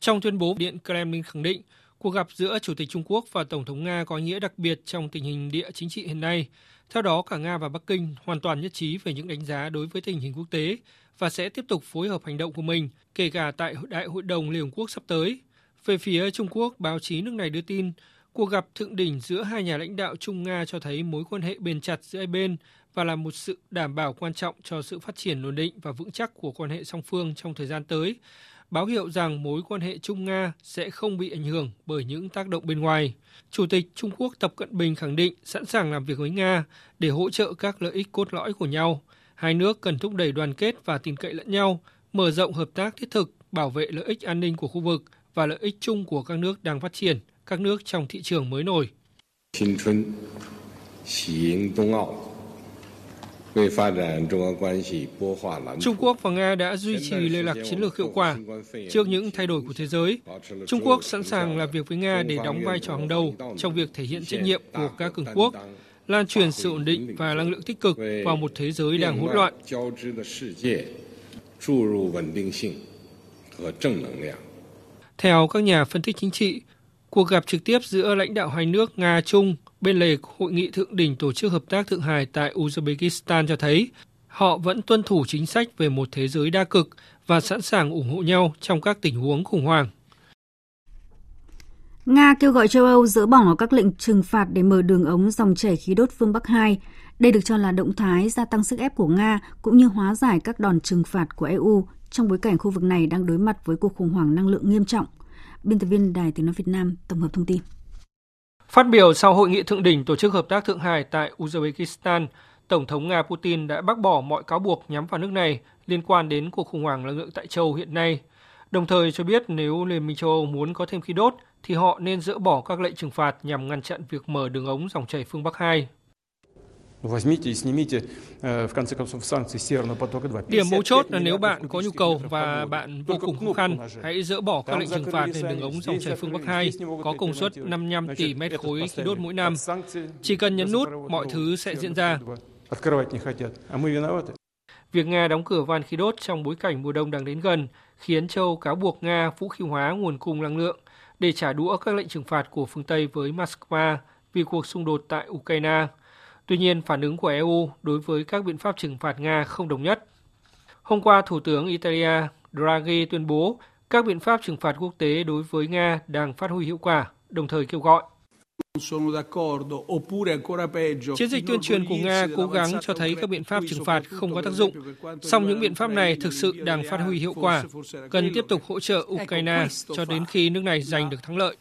Trong tuyên bố, Điện Kremlin khẳng định cuộc gặp giữa Chủ tịch Trung Quốc và Tổng thống Nga có nghĩa đặc biệt trong tình hình địa chính trị hiện nay. Theo đó, cả Nga và Bắc Kinh hoàn toàn nhất trí về những đánh giá đối với tình hình quốc tế và sẽ tiếp tục phối hợp hành động của mình, kể cả tại Đại hội đồng Liên Hợp Quốc sắp tới. Về phía Trung Quốc, báo chí nước này đưa tin cuộc gặp thượng đỉnh giữa hai nhà lãnh đạo Trung Nga cho thấy mối quan hệ bền chặt giữa hai bên và là một sự đảm bảo quan trọng cho sự phát triển ổn định và vững chắc của quan hệ song phương trong thời gian tới báo hiệu rằng mối quan hệ Trung Nga sẽ không bị ảnh hưởng bởi những tác động bên ngoài. Chủ tịch Trung Quốc Tập Cận Bình khẳng định sẵn sàng làm việc với Nga để hỗ trợ các lợi ích cốt lõi của nhau. Hai nước cần thúc đẩy đoàn kết và tin cậy lẫn nhau, mở rộng hợp tác thiết thực, bảo vệ lợi ích an ninh của khu vực và lợi ích chung của các nước đang phát triển, các nước trong thị trường mới nổi. Trung Quốc và Nga đã duy trì liên lạc chiến lược hiệu quả trước những thay đổi của thế giới. Trung Quốc sẵn sàng làm việc với Nga để đóng vai trò hàng đầu trong việc thể hiện trách nhiệm của các cường quốc, lan truyền sự ổn định và năng lượng tích cực vào một thế giới đang hỗn loạn. Theo các nhà phân tích chính trị, cuộc gặp trực tiếp giữa lãnh đạo hai nước Nga-Trung bên lề hội nghị thượng đỉnh Tổ chức Hợp tác Thượng Hải tại Uzbekistan cho thấy, họ vẫn tuân thủ chính sách về một thế giới đa cực và sẵn sàng ủng hộ nhau trong các tình huống khủng hoảng. Nga kêu gọi châu Âu dỡ bỏ các lệnh trừng phạt để mở đường ống dòng chảy khí đốt phương Bắc 2. Đây được cho là động thái gia tăng sức ép của Nga cũng như hóa giải các đòn trừng phạt của EU trong bối cảnh khu vực này đang đối mặt với cuộc khủng hoảng năng lượng nghiêm trọng. Biên tập viên Đài Tiếng Nói Việt Nam tổng hợp thông tin. Phát biểu sau hội nghị thượng đỉnh Tổ chức Hợp tác Thượng Hải tại Uzbekistan, Tổng thống Nga Putin đã bác bỏ mọi cáo buộc nhắm vào nước này liên quan đến cuộc khủng hoảng năng lượng tại châu hiện nay, đồng thời cho biết nếu Liên minh châu Âu muốn có thêm khí đốt thì họ nên dỡ bỏ các lệnh trừng phạt nhằm ngăn chặn việc mở đường ống dòng chảy phương Bắc 2. Điểm mấu chốt là nếu bạn có nhu cầu và bạn vô cùng khó khăn, hãy dỡ bỏ các lệnh trừng phạt lên đường ống dòng chảy phương Bắc 2 có công suất 55 tỷ mét khối khí đốt mỗi năm. Chỉ cần nhấn nút, mọi thứ sẽ diễn ra. Việc Nga đóng cửa van khí đốt trong bối cảnh mùa đông đang đến gần khiến châu cáo buộc Nga vũ khí hóa nguồn cung năng lượng để trả đũa các lệnh trừng phạt của phương Tây với Moscow vì cuộc xung đột tại Ukraine. Tuy nhiên, phản ứng của EU đối với các biện pháp trừng phạt Nga không đồng nhất. Hôm qua, Thủ tướng Italia Draghi tuyên bố các biện pháp trừng phạt quốc tế đối với Nga đang phát huy hiệu quả, đồng thời kêu gọi Chiến dịch tuyên truyền của Nga cố gắng cho thấy các biện pháp trừng phạt không có tác dụng, song những biện pháp này thực sự đang phát huy hiệu quả, cần tiếp tục hỗ trợ Ukraine cho đến khi nước này giành được thắng lợi.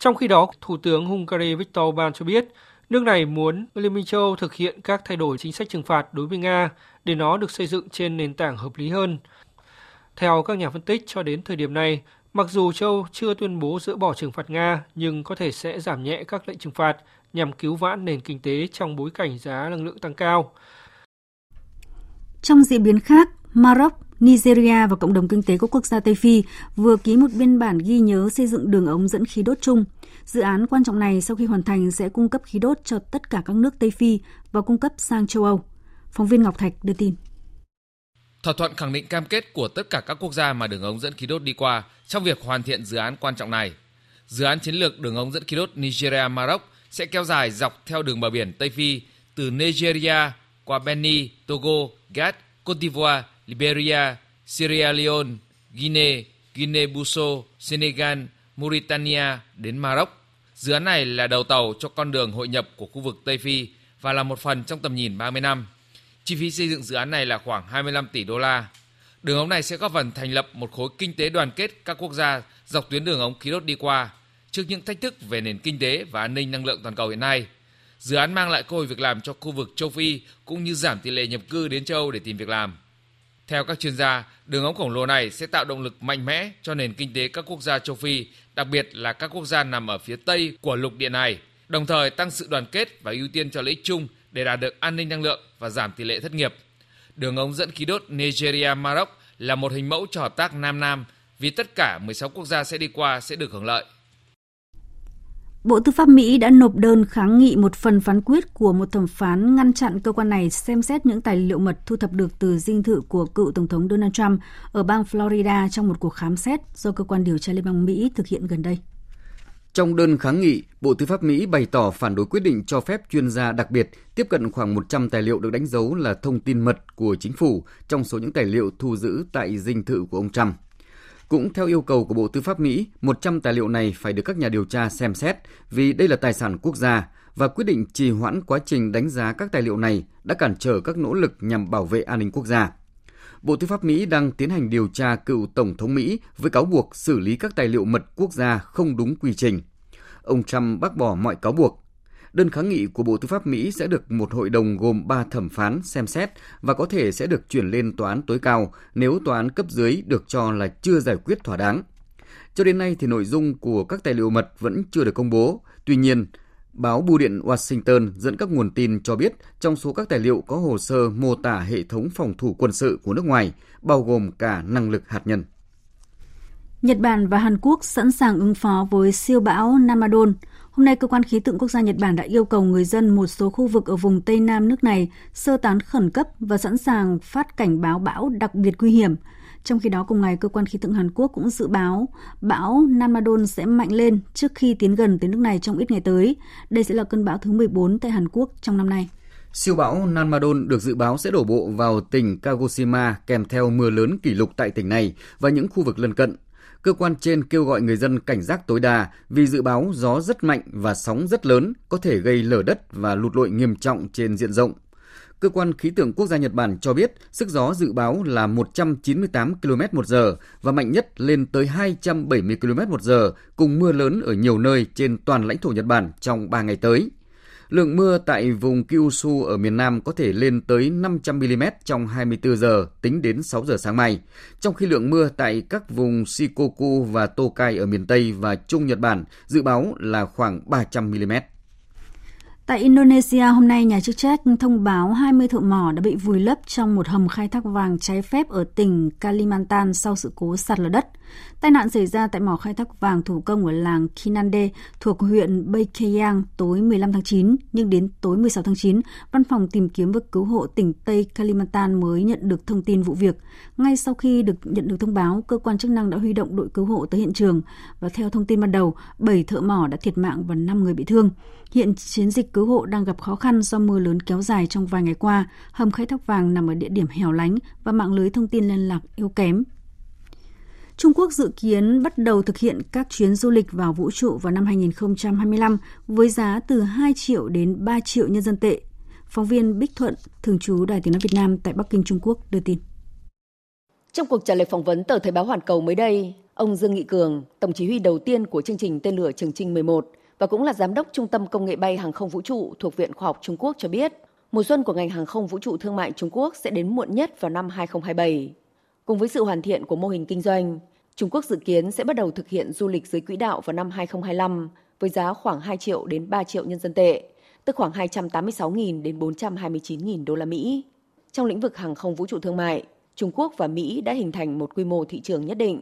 Trong khi đó, Thủ tướng Hungary Viktor Orbán cho biết nước này muốn Liên minh châu Âu thực hiện các thay đổi chính sách trừng phạt đối với Nga để nó được xây dựng trên nền tảng hợp lý hơn. Theo các nhà phân tích, cho đến thời điểm này, mặc dù châu chưa tuyên bố dỡ bỏ trừng phạt Nga, nhưng có thể sẽ giảm nhẹ các lệnh trừng phạt nhằm cứu vãn nền kinh tế trong bối cảnh giá năng lượng tăng cao. Trong diễn biến khác, Maroc Nigeria và cộng đồng kinh tế các quốc gia Tây Phi vừa ký một biên bản ghi nhớ xây dựng đường ống dẫn khí đốt chung. Dự án quan trọng này sau khi hoàn thành sẽ cung cấp khí đốt cho tất cả các nước Tây Phi và cung cấp sang châu Âu. Phóng viên Ngọc Thạch đưa tin. Thỏa thuận khẳng định cam kết của tất cả các quốc gia mà đường ống dẫn khí đốt đi qua trong việc hoàn thiện dự án quan trọng này. Dự án chiến lược đường ống dẫn khí đốt Nigeria-Maroc sẽ kéo dài dọc theo đường bờ biển Tây Phi từ Nigeria qua Benin, Togo, Ghana, Côte d'Ivoire, Liberia, Sierra Leone, Guinea, Guinea-Bissau, Senegal, Mauritania đến Maroc. Dự án này là đầu tàu cho con đường hội nhập của khu vực Tây Phi và là một phần trong tầm nhìn 30 năm. Chi phí xây dựng dự án này là khoảng 25 tỷ đô la. Đường ống này sẽ góp phần thành lập một khối kinh tế đoàn kết các quốc gia dọc tuyến đường ống khí đốt đi qua trước những thách thức về nền kinh tế và an ninh năng lượng toàn cầu hiện nay. Dự án mang lại cơ hội việc làm cho khu vực châu Phi cũng như giảm tỷ lệ nhập cư đến châu Âu để tìm việc làm. Theo các chuyên gia, đường ống khổng lồ này sẽ tạo động lực mạnh mẽ cho nền kinh tế các quốc gia châu Phi, đặc biệt là các quốc gia nằm ở phía tây của lục địa này, đồng thời tăng sự đoàn kết và ưu tiên cho lợi ích chung để đạt được an ninh năng lượng và giảm tỷ lệ thất nghiệp. Đường ống dẫn khí đốt Nigeria-Maroc là một hình mẫu cho hợp tác Nam-Nam vì tất cả 16 quốc gia sẽ đi qua sẽ được hưởng lợi. Bộ Tư pháp Mỹ đã nộp đơn kháng nghị một phần phán quyết của một thẩm phán ngăn chặn cơ quan này xem xét những tài liệu mật thu thập được từ dinh thự của cựu Tổng thống Donald Trump ở bang Florida trong một cuộc khám xét do cơ quan điều tra Liên bang Mỹ thực hiện gần đây. Trong đơn kháng nghị, Bộ Tư pháp Mỹ bày tỏ phản đối quyết định cho phép chuyên gia đặc biệt tiếp cận khoảng 100 tài liệu được đánh dấu là thông tin mật của chính phủ trong số những tài liệu thu giữ tại dinh thự của ông Trump. Cũng theo yêu cầu của Bộ Tư pháp Mỹ, 100 tài liệu này phải được các nhà điều tra xem xét vì đây là tài sản quốc gia và quyết định trì hoãn quá trình đánh giá các tài liệu này đã cản trở các nỗ lực nhằm bảo vệ an ninh quốc gia. Bộ Tư pháp Mỹ đang tiến hành điều tra cựu Tổng thống Mỹ với cáo buộc xử lý các tài liệu mật quốc gia không đúng quy trình. Ông Trump bác bỏ mọi cáo buộc. Đơn kháng nghị của Bộ Tư pháp Mỹ sẽ được một hội đồng gồm 3 thẩm phán xem xét và có thể sẽ được chuyển lên tòa án tối cao nếu tòa án cấp dưới được cho là chưa giải quyết thỏa đáng. Cho đến nay thì nội dung của các tài liệu mật vẫn chưa được công bố. Tuy nhiên, báo Bưu điện Washington dẫn các nguồn tin cho biết trong số các tài liệu có hồ sơ mô tả hệ thống phòng thủ quân sự của nước ngoài, bao gồm cả năng lực hạt nhân. Nhật Bản và Hàn Quốc sẵn sàng ứng phó với siêu bão Namadon. Hôm nay, Cơ quan Khí tượng Quốc gia Nhật Bản đã yêu cầu người dân một số khu vực ở vùng Tây Nam nước này sơ tán khẩn cấp và sẵn sàng phát cảnh báo bão đặc biệt nguy hiểm. Trong khi đó, cùng ngày, Cơ quan Khí tượng Hàn Quốc cũng dự báo bão Namadon sẽ mạnh lên trước khi tiến gần tới nước này trong ít ngày tới. Đây sẽ là cơn bão thứ 14 tại Hàn Quốc trong năm nay. Siêu bão Nanmadon được dự báo sẽ đổ bộ vào tỉnh Kagoshima kèm theo mưa lớn kỷ lục tại tỉnh này và những khu vực lân cận. Cơ quan trên kêu gọi người dân cảnh giác tối đa vì dự báo gió rất mạnh và sóng rất lớn có thể gây lở đất và lụt lội nghiêm trọng trên diện rộng. Cơ quan khí tượng quốc gia Nhật Bản cho biết sức gió dự báo là 198 km một giờ và mạnh nhất lên tới 270 km một giờ cùng mưa lớn ở nhiều nơi trên toàn lãnh thổ Nhật Bản trong 3 ngày tới. Lượng mưa tại vùng Kyushu ở miền Nam có thể lên tới 500 mm trong 24 giờ tính đến 6 giờ sáng mai, trong khi lượng mưa tại các vùng Shikoku và Tokai ở miền Tây và Trung Nhật Bản dự báo là khoảng 300 mm. Tại Indonesia, hôm nay nhà chức trách thông báo 20 thợ mỏ đã bị vùi lấp trong một hầm khai thác vàng trái phép ở tỉnh Kalimantan sau sự cố sạt lở đất. Tai nạn xảy ra tại mỏ khai thác vàng thủ công ở làng Kinande thuộc huyện Baekhyang tối 15 tháng 9, nhưng đến tối 16 tháng 9, Văn phòng tìm kiếm và cứu hộ tỉnh Tây Kalimantan mới nhận được thông tin vụ việc. Ngay sau khi được nhận được thông báo, cơ quan chức năng đã huy động đội cứu hộ tới hiện trường và theo thông tin ban đầu, 7 thợ mỏ đã thiệt mạng và 5 người bị thương. Hiện chiến dịch cứu hộ đang gặp khó khăn do mưa lớn kéo dài trong vài ngày qua, hầm khai thác vàng nằm ở địa điểm hẻo lánh và mạng lưới thông tin liên lạc yếu kém. Trung Quốc dự kiến bắt đầu thực hiện các chuyến du lịch vào vũ trụ vào năm 2025 với giá từ 2 triệu đến 3 triệu nhân dân tệ. Phóng viên Bích Thuận, thường trú Đài Tiếng Nói Việt Nam tại Bắc Kinh, Trung Quốc đưa tin. Trong cuộc trả lời phỏng vấn tờ Thời báo Hoàn Cầu mới đây, ông Dương Nghị Cường, tổng chỉ huy đầu tiên của chương trình tên lửa Trường Trinh 11 và cũng là giám đốc Trung tâm Công nghệ bay hàng không vũ trụ thuộc Viện Khoa học Trung Quốc cho biết, mùa xuân của ngành hàng không vũ trụ thương mại Trung Quốc sẽ đến muộn nhất vào năm 2027. Cùng với sự hoàn thiện của mô hình kinh doanh, Trung Quốc dự kiến sẽ bắt đầu thực hiện du lịch dưới quỹ đạo vào năm 2025 với giá khoảng 2 triệu đến 3 triệu nhân dân tệ, tức khoảng 286.000 đến 429.000 đô la Mỹ. Trong lĩnh vực hàng không vũ trụ thương mại, Trung Quốc và Mỹ đã hình thành một quy mô thị trường nhất định.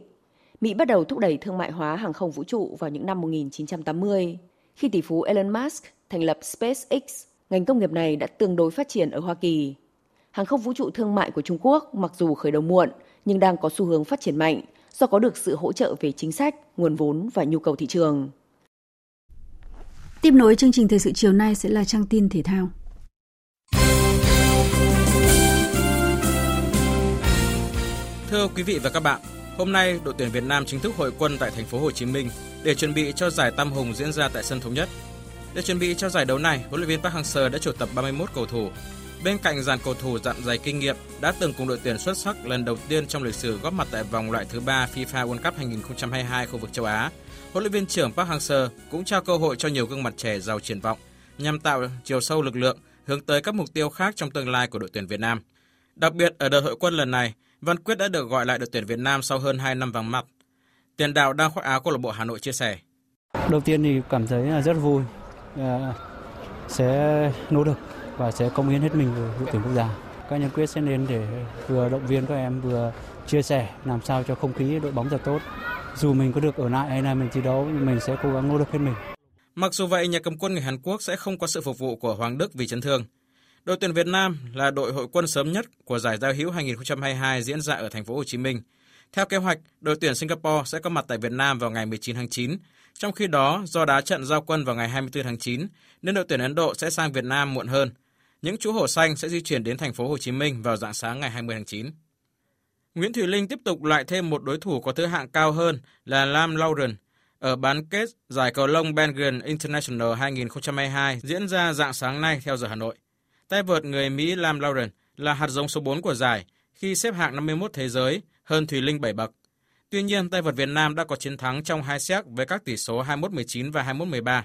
Mỹ bắt đầu thúc đẩy thương mại hóa hàng không vũ trụ vào những năm 1980. Khi tỷ phú Elon Musk thành lập SpaceX, ngành công nghiệp này đã tương đối phát triển ở Hoa Kỳ. Hàng không vũ trụ thương mại của Trung Quốc mặc dù khởi đầu muộn nhưng đang có xu hướng phát triển mạnh do có được sự hỗ trợ về chính sách, nguồn vốn và nhu cầu thị trường. Tiếp nối chương trình thời sự chiều nay sẽ là trang tin thể thao. Thưa quý vị và các bạn, hôm nay đội tuyển Việt Nam chính thức hội quân tại thành phố Hồ Chí Minh để chuẩn bị cho giải Tam Hùng diễn ra tại sân thống nhất. Để chuẩn bị cho giải đấu này, huấn luyện viên Park Hang-seo đã triệu tập 31 cầu thủ. Bên cạnh dàn cầu thủ dặn dày kinh nghiệm đã từng cùng đội tuyển xuất sắc lần đầu tiên trong lịch sử góp mặt tại vòng loại thứ 3 FIFA World Cup 2022 khu vực châu Á, huấn luyện viên trưởng Park Hang-seo cũng trao cơ hội cho nhiều gương mặt trẻ giàu triển vọng nhằm tạo chiều sâu lực lượng hướng tới các mục tiêu khác trong tương lai của đội tuyển Việt Nam. Đặc biệt ở đợt hội quân lần này, Văn Quyết đã được gọi lại đội tuyển Việt Nam sau hơn 2 năm vắng mặt. Tiền đạo đang khoác áo câu lạc bộ Hà Nội chia sẻ. Đầu tiên thì cảm thấy rất vui, à, sẽ nỗ lực và sẽ công hiến hết mình với đội tuyển quốc gia. Các nhân quyết sẽ đến để vừa động viên các em vừa chia sẻ làm sao cho không khí đội bóng thật tốt. Dù mình có được ở lại hay là mình thi đấu nhưng mình sẽ cố gắng nỗ lực hết mình. Mặc dù vậy, nhà cầm quân người Hàn Quốc sẽ không có sự phục vụ của Hoàng Đức vì chấn thương. Đội tuyển Việt Nam là đội hội quân sớm nhất của giải giao hữu 2022 diễn ra ở thành phố Hồ Chí Minh. Theo kế hoạch, đội tuyển Singapore sẽ có mặt tại Việt Nam vào ngày 19 tháng 9. Trong khi đó, do đá trận giao quân vào ngày 24 tháng 9, nên đội tuyển Ấn Độ sẽ sang Việt Nam muộn hơn. Những chú hổ xanh sẽ di chuyển đến thành phố Hồ Chí Minh vào dạng sáng ngày 20 tháng 9. Nguyễn Thùy Linh tiếp tục loại thêm một đối thủ có thứ hạng cao hơn là Lam Lauren ở bán kết giải cầu lông Belgian International 2022 diễn ra dạng sáng nay theo giờ Hà Nội. Tay vợt người Mỹ Lam Lauren là hạt giống số 4 của giải khi xếp hạng 51 thế giới, hơn Thùy Linh 7 bậc. Tuy nhiên, tay vợt Việt Nam đã có chiến thắng trong hai set với các tỷ số 21-19 và 21-13.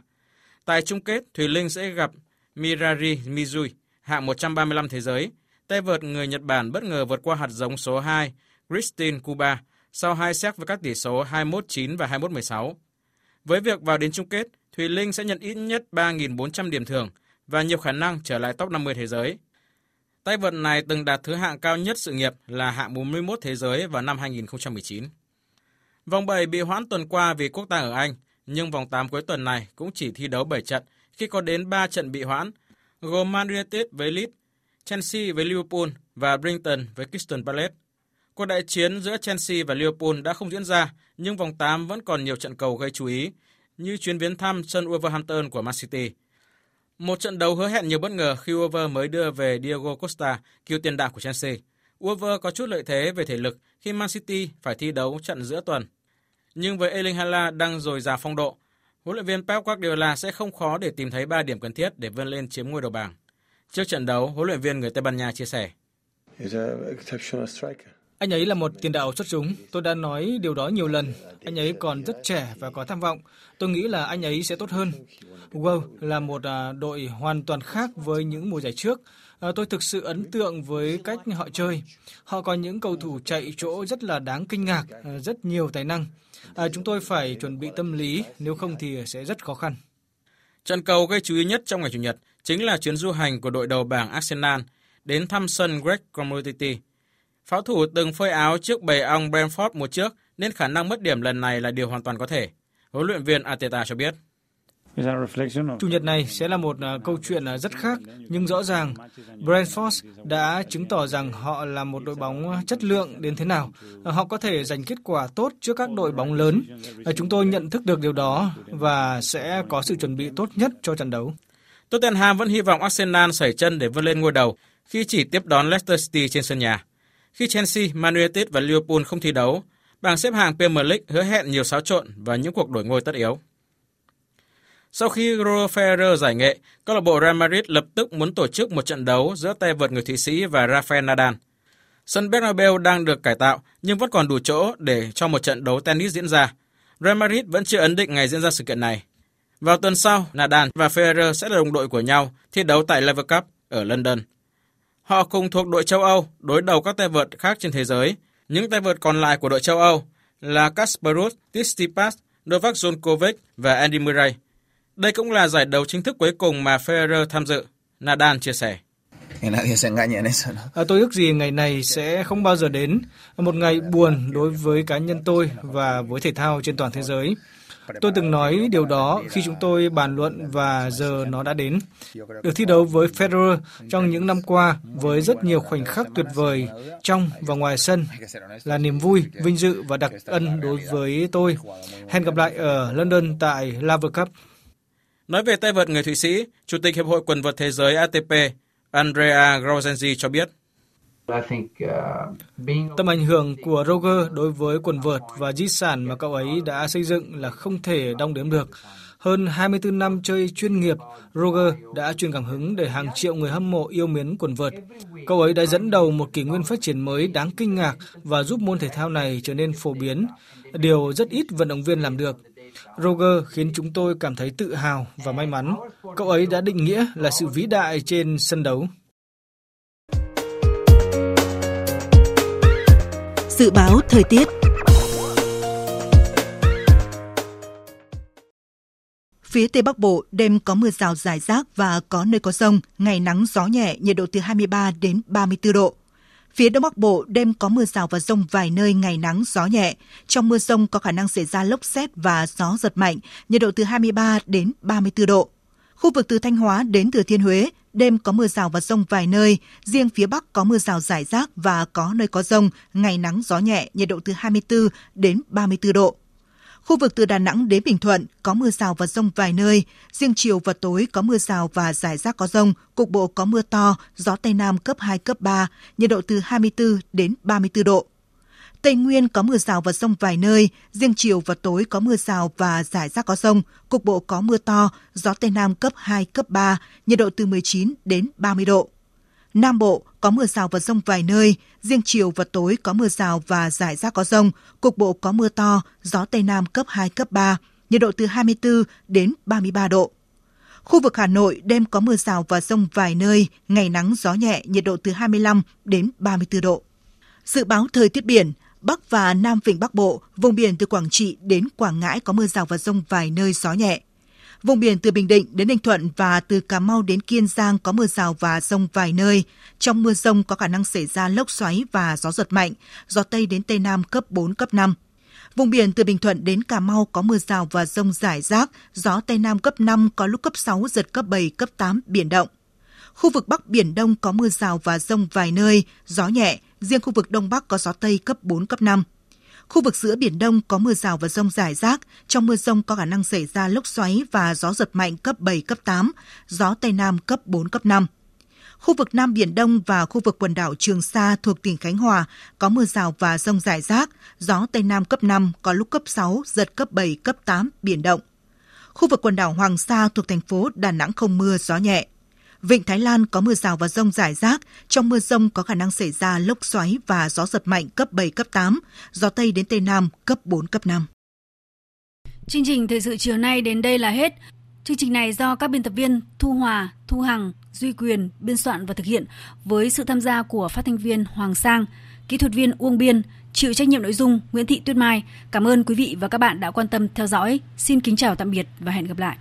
Tại chung kết, Thùy Linh sẽ gặp Mirari Mizui, hạng 135 thế giới. Tay vợt người Nhật Bản bất ngờ vượt qua hạt giống số 2, Christine Kuba, sau hai set với các tỷ số 21-9 và 21-16. Với việc vào đến chung kết, Thùy Linh sẽ nhận ít nhất 3.400 điểm thưởng và nhiều khả năng trở lại top 50 thế giới. Tay vợt này từng đạt thứ hạng cao nhất sự nghiệp là hạng 41 thế giới vào năm 2019. Vòng 7 bị hoãn tuần qua vì quốc tang ở Anh, nhưng vòng 8 cuối tuần này cũng chỉ thi đấu 7 trận khi có đến 3 trận bị hoãn, gồm Man United với Leeds, Chelsea với Liverpool và Brighton với Crystal Palace. Cuộc đại chiến giữa Chelsea và Liverpool đã không diễn ra, nhưng vòng 8 vẫn còn nhiều trận cầu gây chú ý, như chuyến viếng thăm sân Wolverhampton của Man City. Một trận đấu hứa hẹn nhiều bất ngờ khi Wolver mới đưa về Diego Costa, cựu tiền đạo của Chelsea. Wolver có chút lợi thế về thể lực khi Man City phải thi đấu trận giữa tuần. Nhưng với Erling Haaland đang dồi dào phong độ, huấn luyện viên Pep Guardiola sẽ không khó để tìm thấy 3 điểm cần thiết để vươn lên chiếm ngôi đầu bảng. Trước trận đấu, huấn luyện viên người Tây Ban Nha chia sẻ. Anh ấy là một tiền đạo xuất chúng. Tôi đã nói điều đó nhiều lần. Anh ấy còn rất trẻ và có tham vọng. Tôi nghĩ là anh ấy sẽ tốt hơn. Wow là một à, đội hoàn toàn khác với những mùa giải trước. À, tôi thực sự ấn tượng với cách họ chơi. Họ có những cầu thủ chạy chỗ rất là đáng kinh ngạc, à, rất nhiều tài năng. Chúng tôi phải chuẩn bị tâm lý, nếu không thì sẽ rất khó khăn. Trận cầu gây chú ý nhất trong ngày Chủ nhật chính là chuyến du hành của đội đầu bảng Arsenal đến thăm sân Greg Community Pháo thủ từng phơi áo trước bầy ong Brentford mùa trước nên khả năng mất điểm lần này là điều hoàn toàn có thể. Huấn luyện viên Arteta cho biết. Chủ nhật này sẽ là một uh, câu chuyện uh, rất khác, nhưng rõ ràng Brentford đã chứng tỏ rằng họ là một đội bóng chất lượng đến thế nào. Uh, họ có thể giành kết quả tốt trước các đội bóng lớn. Chúng tôi nhận thức được điều đó và sẽ có sự chuẩn bị tốt nhất cho trận đấu. Tottenham vẫn hy vọng Arsenal sẩy chân để vươn lên ngôi đầu khi chỉ tiếp đón Leicester City trên sân nhà. Khi Chelsea, Man United và Liverpool không thi đấu, bảng xếp hạng Premier League hứa hẹn nhiều xáo trộn và những cuộc đổi ngôi tất yếu. Sau khi Roger Federer giải nghệ, câu lạc bộ Real Madrid lập tức muốn tổ chức một trận đấu giữa tay vợt người Thụy Sĩ và Rafael Nadal. Sân Bernabeu đang được cải tạo nhưng vẫn còn đủ chỗ để cho một trận đấu tennis diễn ra. Real Madrid vẫn chưa ấn định ngày diễn ra sự kiện này. Vào tuần sau, Nadal và Federer sẽ là đồng đội của nhau thi đấu tại Lever Cup ở London. Họ cùng thuộc đội châu Âu đối đầu các tay vợt khác trên thế giới. Những tay vợt còn lại của đội châu Âu là Kasparov, Ruud, Tsitsipas, Novak Djokovic và Andy Murray. Đây cũng là giải đấu chính thức cuối cùng mà Federer tham dự, Nadal chia sẻ. À, tôi ước gì ngày này sẽ không bao giờ đến, một ngày buồn đối với cá nhân tôi và với thể thao trên toàn thế giới. Tôi từng nói điều đó khi chúng tôi bàn luận và giờ nó đã đến. Được thi đấu với Federer trong những năm qua với rất nhiều khoảnh khắc tuyệt vời trong và ngoài sân là niềm vui, vinh dự và đặc ân đối với tôi. Hẹn gặp lại ở London tại Laver Cup. Nói về tay vợt người Thụy Sĩ, Chủ tịch Hiệp hội quần vợt thế giới ATP Andrea Grauzenzi cho biết. Tầm ảnh hưởng của Roger đối với quần vợt và di sản mà cậu ấy đã xây dựng là không thể đong đếm được. Hơn 24 năm chơi chuyên nghiệp, Roger đã truyền cảm hứng để hàng triệu người hâm mộ yêu mến quần vợt. Cậu ấy đã dẫn đầu một kỷ nguyên phát triển mới đáng kinh ngạc và giúp môn thể thao này trở nên phổ biến, điều rất ít vận động viên làm được. Roger khiến chúng tôi cảm thấy tự hào và may mắn. Cậu ấy đã định nghĩa là sự vĩ đại trên sân đấu. Dự báo thời tiết Phía Tây Bắc Bộ đêm có mưa rào rải rác và có nơi có rông, ngày nắng gió nhẹ, nhiệt độ từ 23 đến 34 độ. Phía Đông Bắc Bộ đêm có mưa rào và rông vài nơi ngày nắng gió nhẹ. Trong mưa rông có khả năng xảy ra lốc xét và gió giật mạnh, nhiệt độ từ 23 đến 34 độ. Khu vực từ Thanh Hóa đến Thừa Thiên Huế, đêm có mưa rào và rông vài nơi, riêng phía Bắc có mưa rào rải rác và có nơi có rông, ngày nắng gió nhẹ, nhiệt độ từ 24 đến 34 độ. Khu vực từ Đà Nẵng đến Bình Thuận có mưa rào và rông vài nơi, riêng chiều và tối có mưa rào và rải rác có rông, cục bộ có mưa to, gió Tây Nam cấp 2, cấp 3, nhiệt độ từ 24 đến 34 độ. Tây Nguyên có mưa rào và rông vài nơi, riêng chiều và tối có mưa rào và rải rác có rông, cục bộ có mưa to, gió Tây Nam cấp 2, cấp 3, nhiệt độ từ 19 đến 30 độ. Nam Bộ có mưa rào và rông vài nơi, riêng chiều và tối có mưa rào và rải rác có rông, cục bộ có mưa to, gió Tây Nam cấp 2, cấp 3, nhiệt độ từ 24 đến 33 độ. Khu vực Hà Nội đêm có mưa rào và rông vài nơi, ngày nắng gió nhẹ, nhiệt độ từ 25 đến 34 độ. Dự báo thời tiết biển, Bắc và Nam Vịnh Bắc Bộ, vùng biển từ Quảng Trị đến Quảng Ngãi có mưa rào và rông vài nơi gió nhẹ. Vùng biển từ Bình Định đến Ninh Thuận và từ Cà Mau đến Kiên Giang có mưa rào và rông vài nơi. Trong mưa rông có khả năng xảy ra lốc xoáy và gió giật mạnh, gió Tây đến Tây Nam cấp 4, cấp 5. Vùng biển từ Bình Thuận đến Cà Mau có mưa rào và rông rải rác, gió Tây Nam cấp 5, có lúc cấp 6, giật cấp 7, cấp 8, biển động. Khu vực Bắc Biển Đông có mưa rào và rông vài nơi, gió nhẹ, riêng khu vực Đông Bắc có gió Tây cấp 4, cấp 5. Khu vực giữa Biển Đông có mưa rào và rông rải rác, trong mưa rông có khả năng xảy ra lốc xoáy và gió giật mạnh cấp 7, cấp 8, gió Tây Nam cấp 4, cấp 5. Khu vực Nam Biển Đông và khu vực quần đảo Trường Sa thuộc tỉnh Khánh Hòa có mưa rào và rông rải rác, gió Tây Nam cấp 5, có lúc cấp 6, giật cấp 7, cấp 8, biển động. Khu vực quần đảo Hoàng Sa thuộc thành phố Đà Nẵng không mưa, gió nhẹ. Vịnh Thái Lan có mưa rào và rông rải rác, trong mưa rông có khả năng xảy ra lốc xoáy và gió giật mạnh cấp 7, cấp 8, gió Tây đến Tây Nam cấp 4, cấp 5. Chương trình thời sự chiều nay đến đây là hết. Chương trình này do các biên tập viên Thu Hòa, Thu Hằng, Duy Quyền biên soạn và thực hiện với sự tham gia của phát thanh viên Hoàng Sang, kỹ thuật viên Uông Biên, chịu trách nhiệm nội dung Nguyễn Thị Tuyết Mai. Cảm ơn quý vị và các bạn đã quan tâm theo dõi. Xin kính chào tạm biệt và hẹn gặp lại.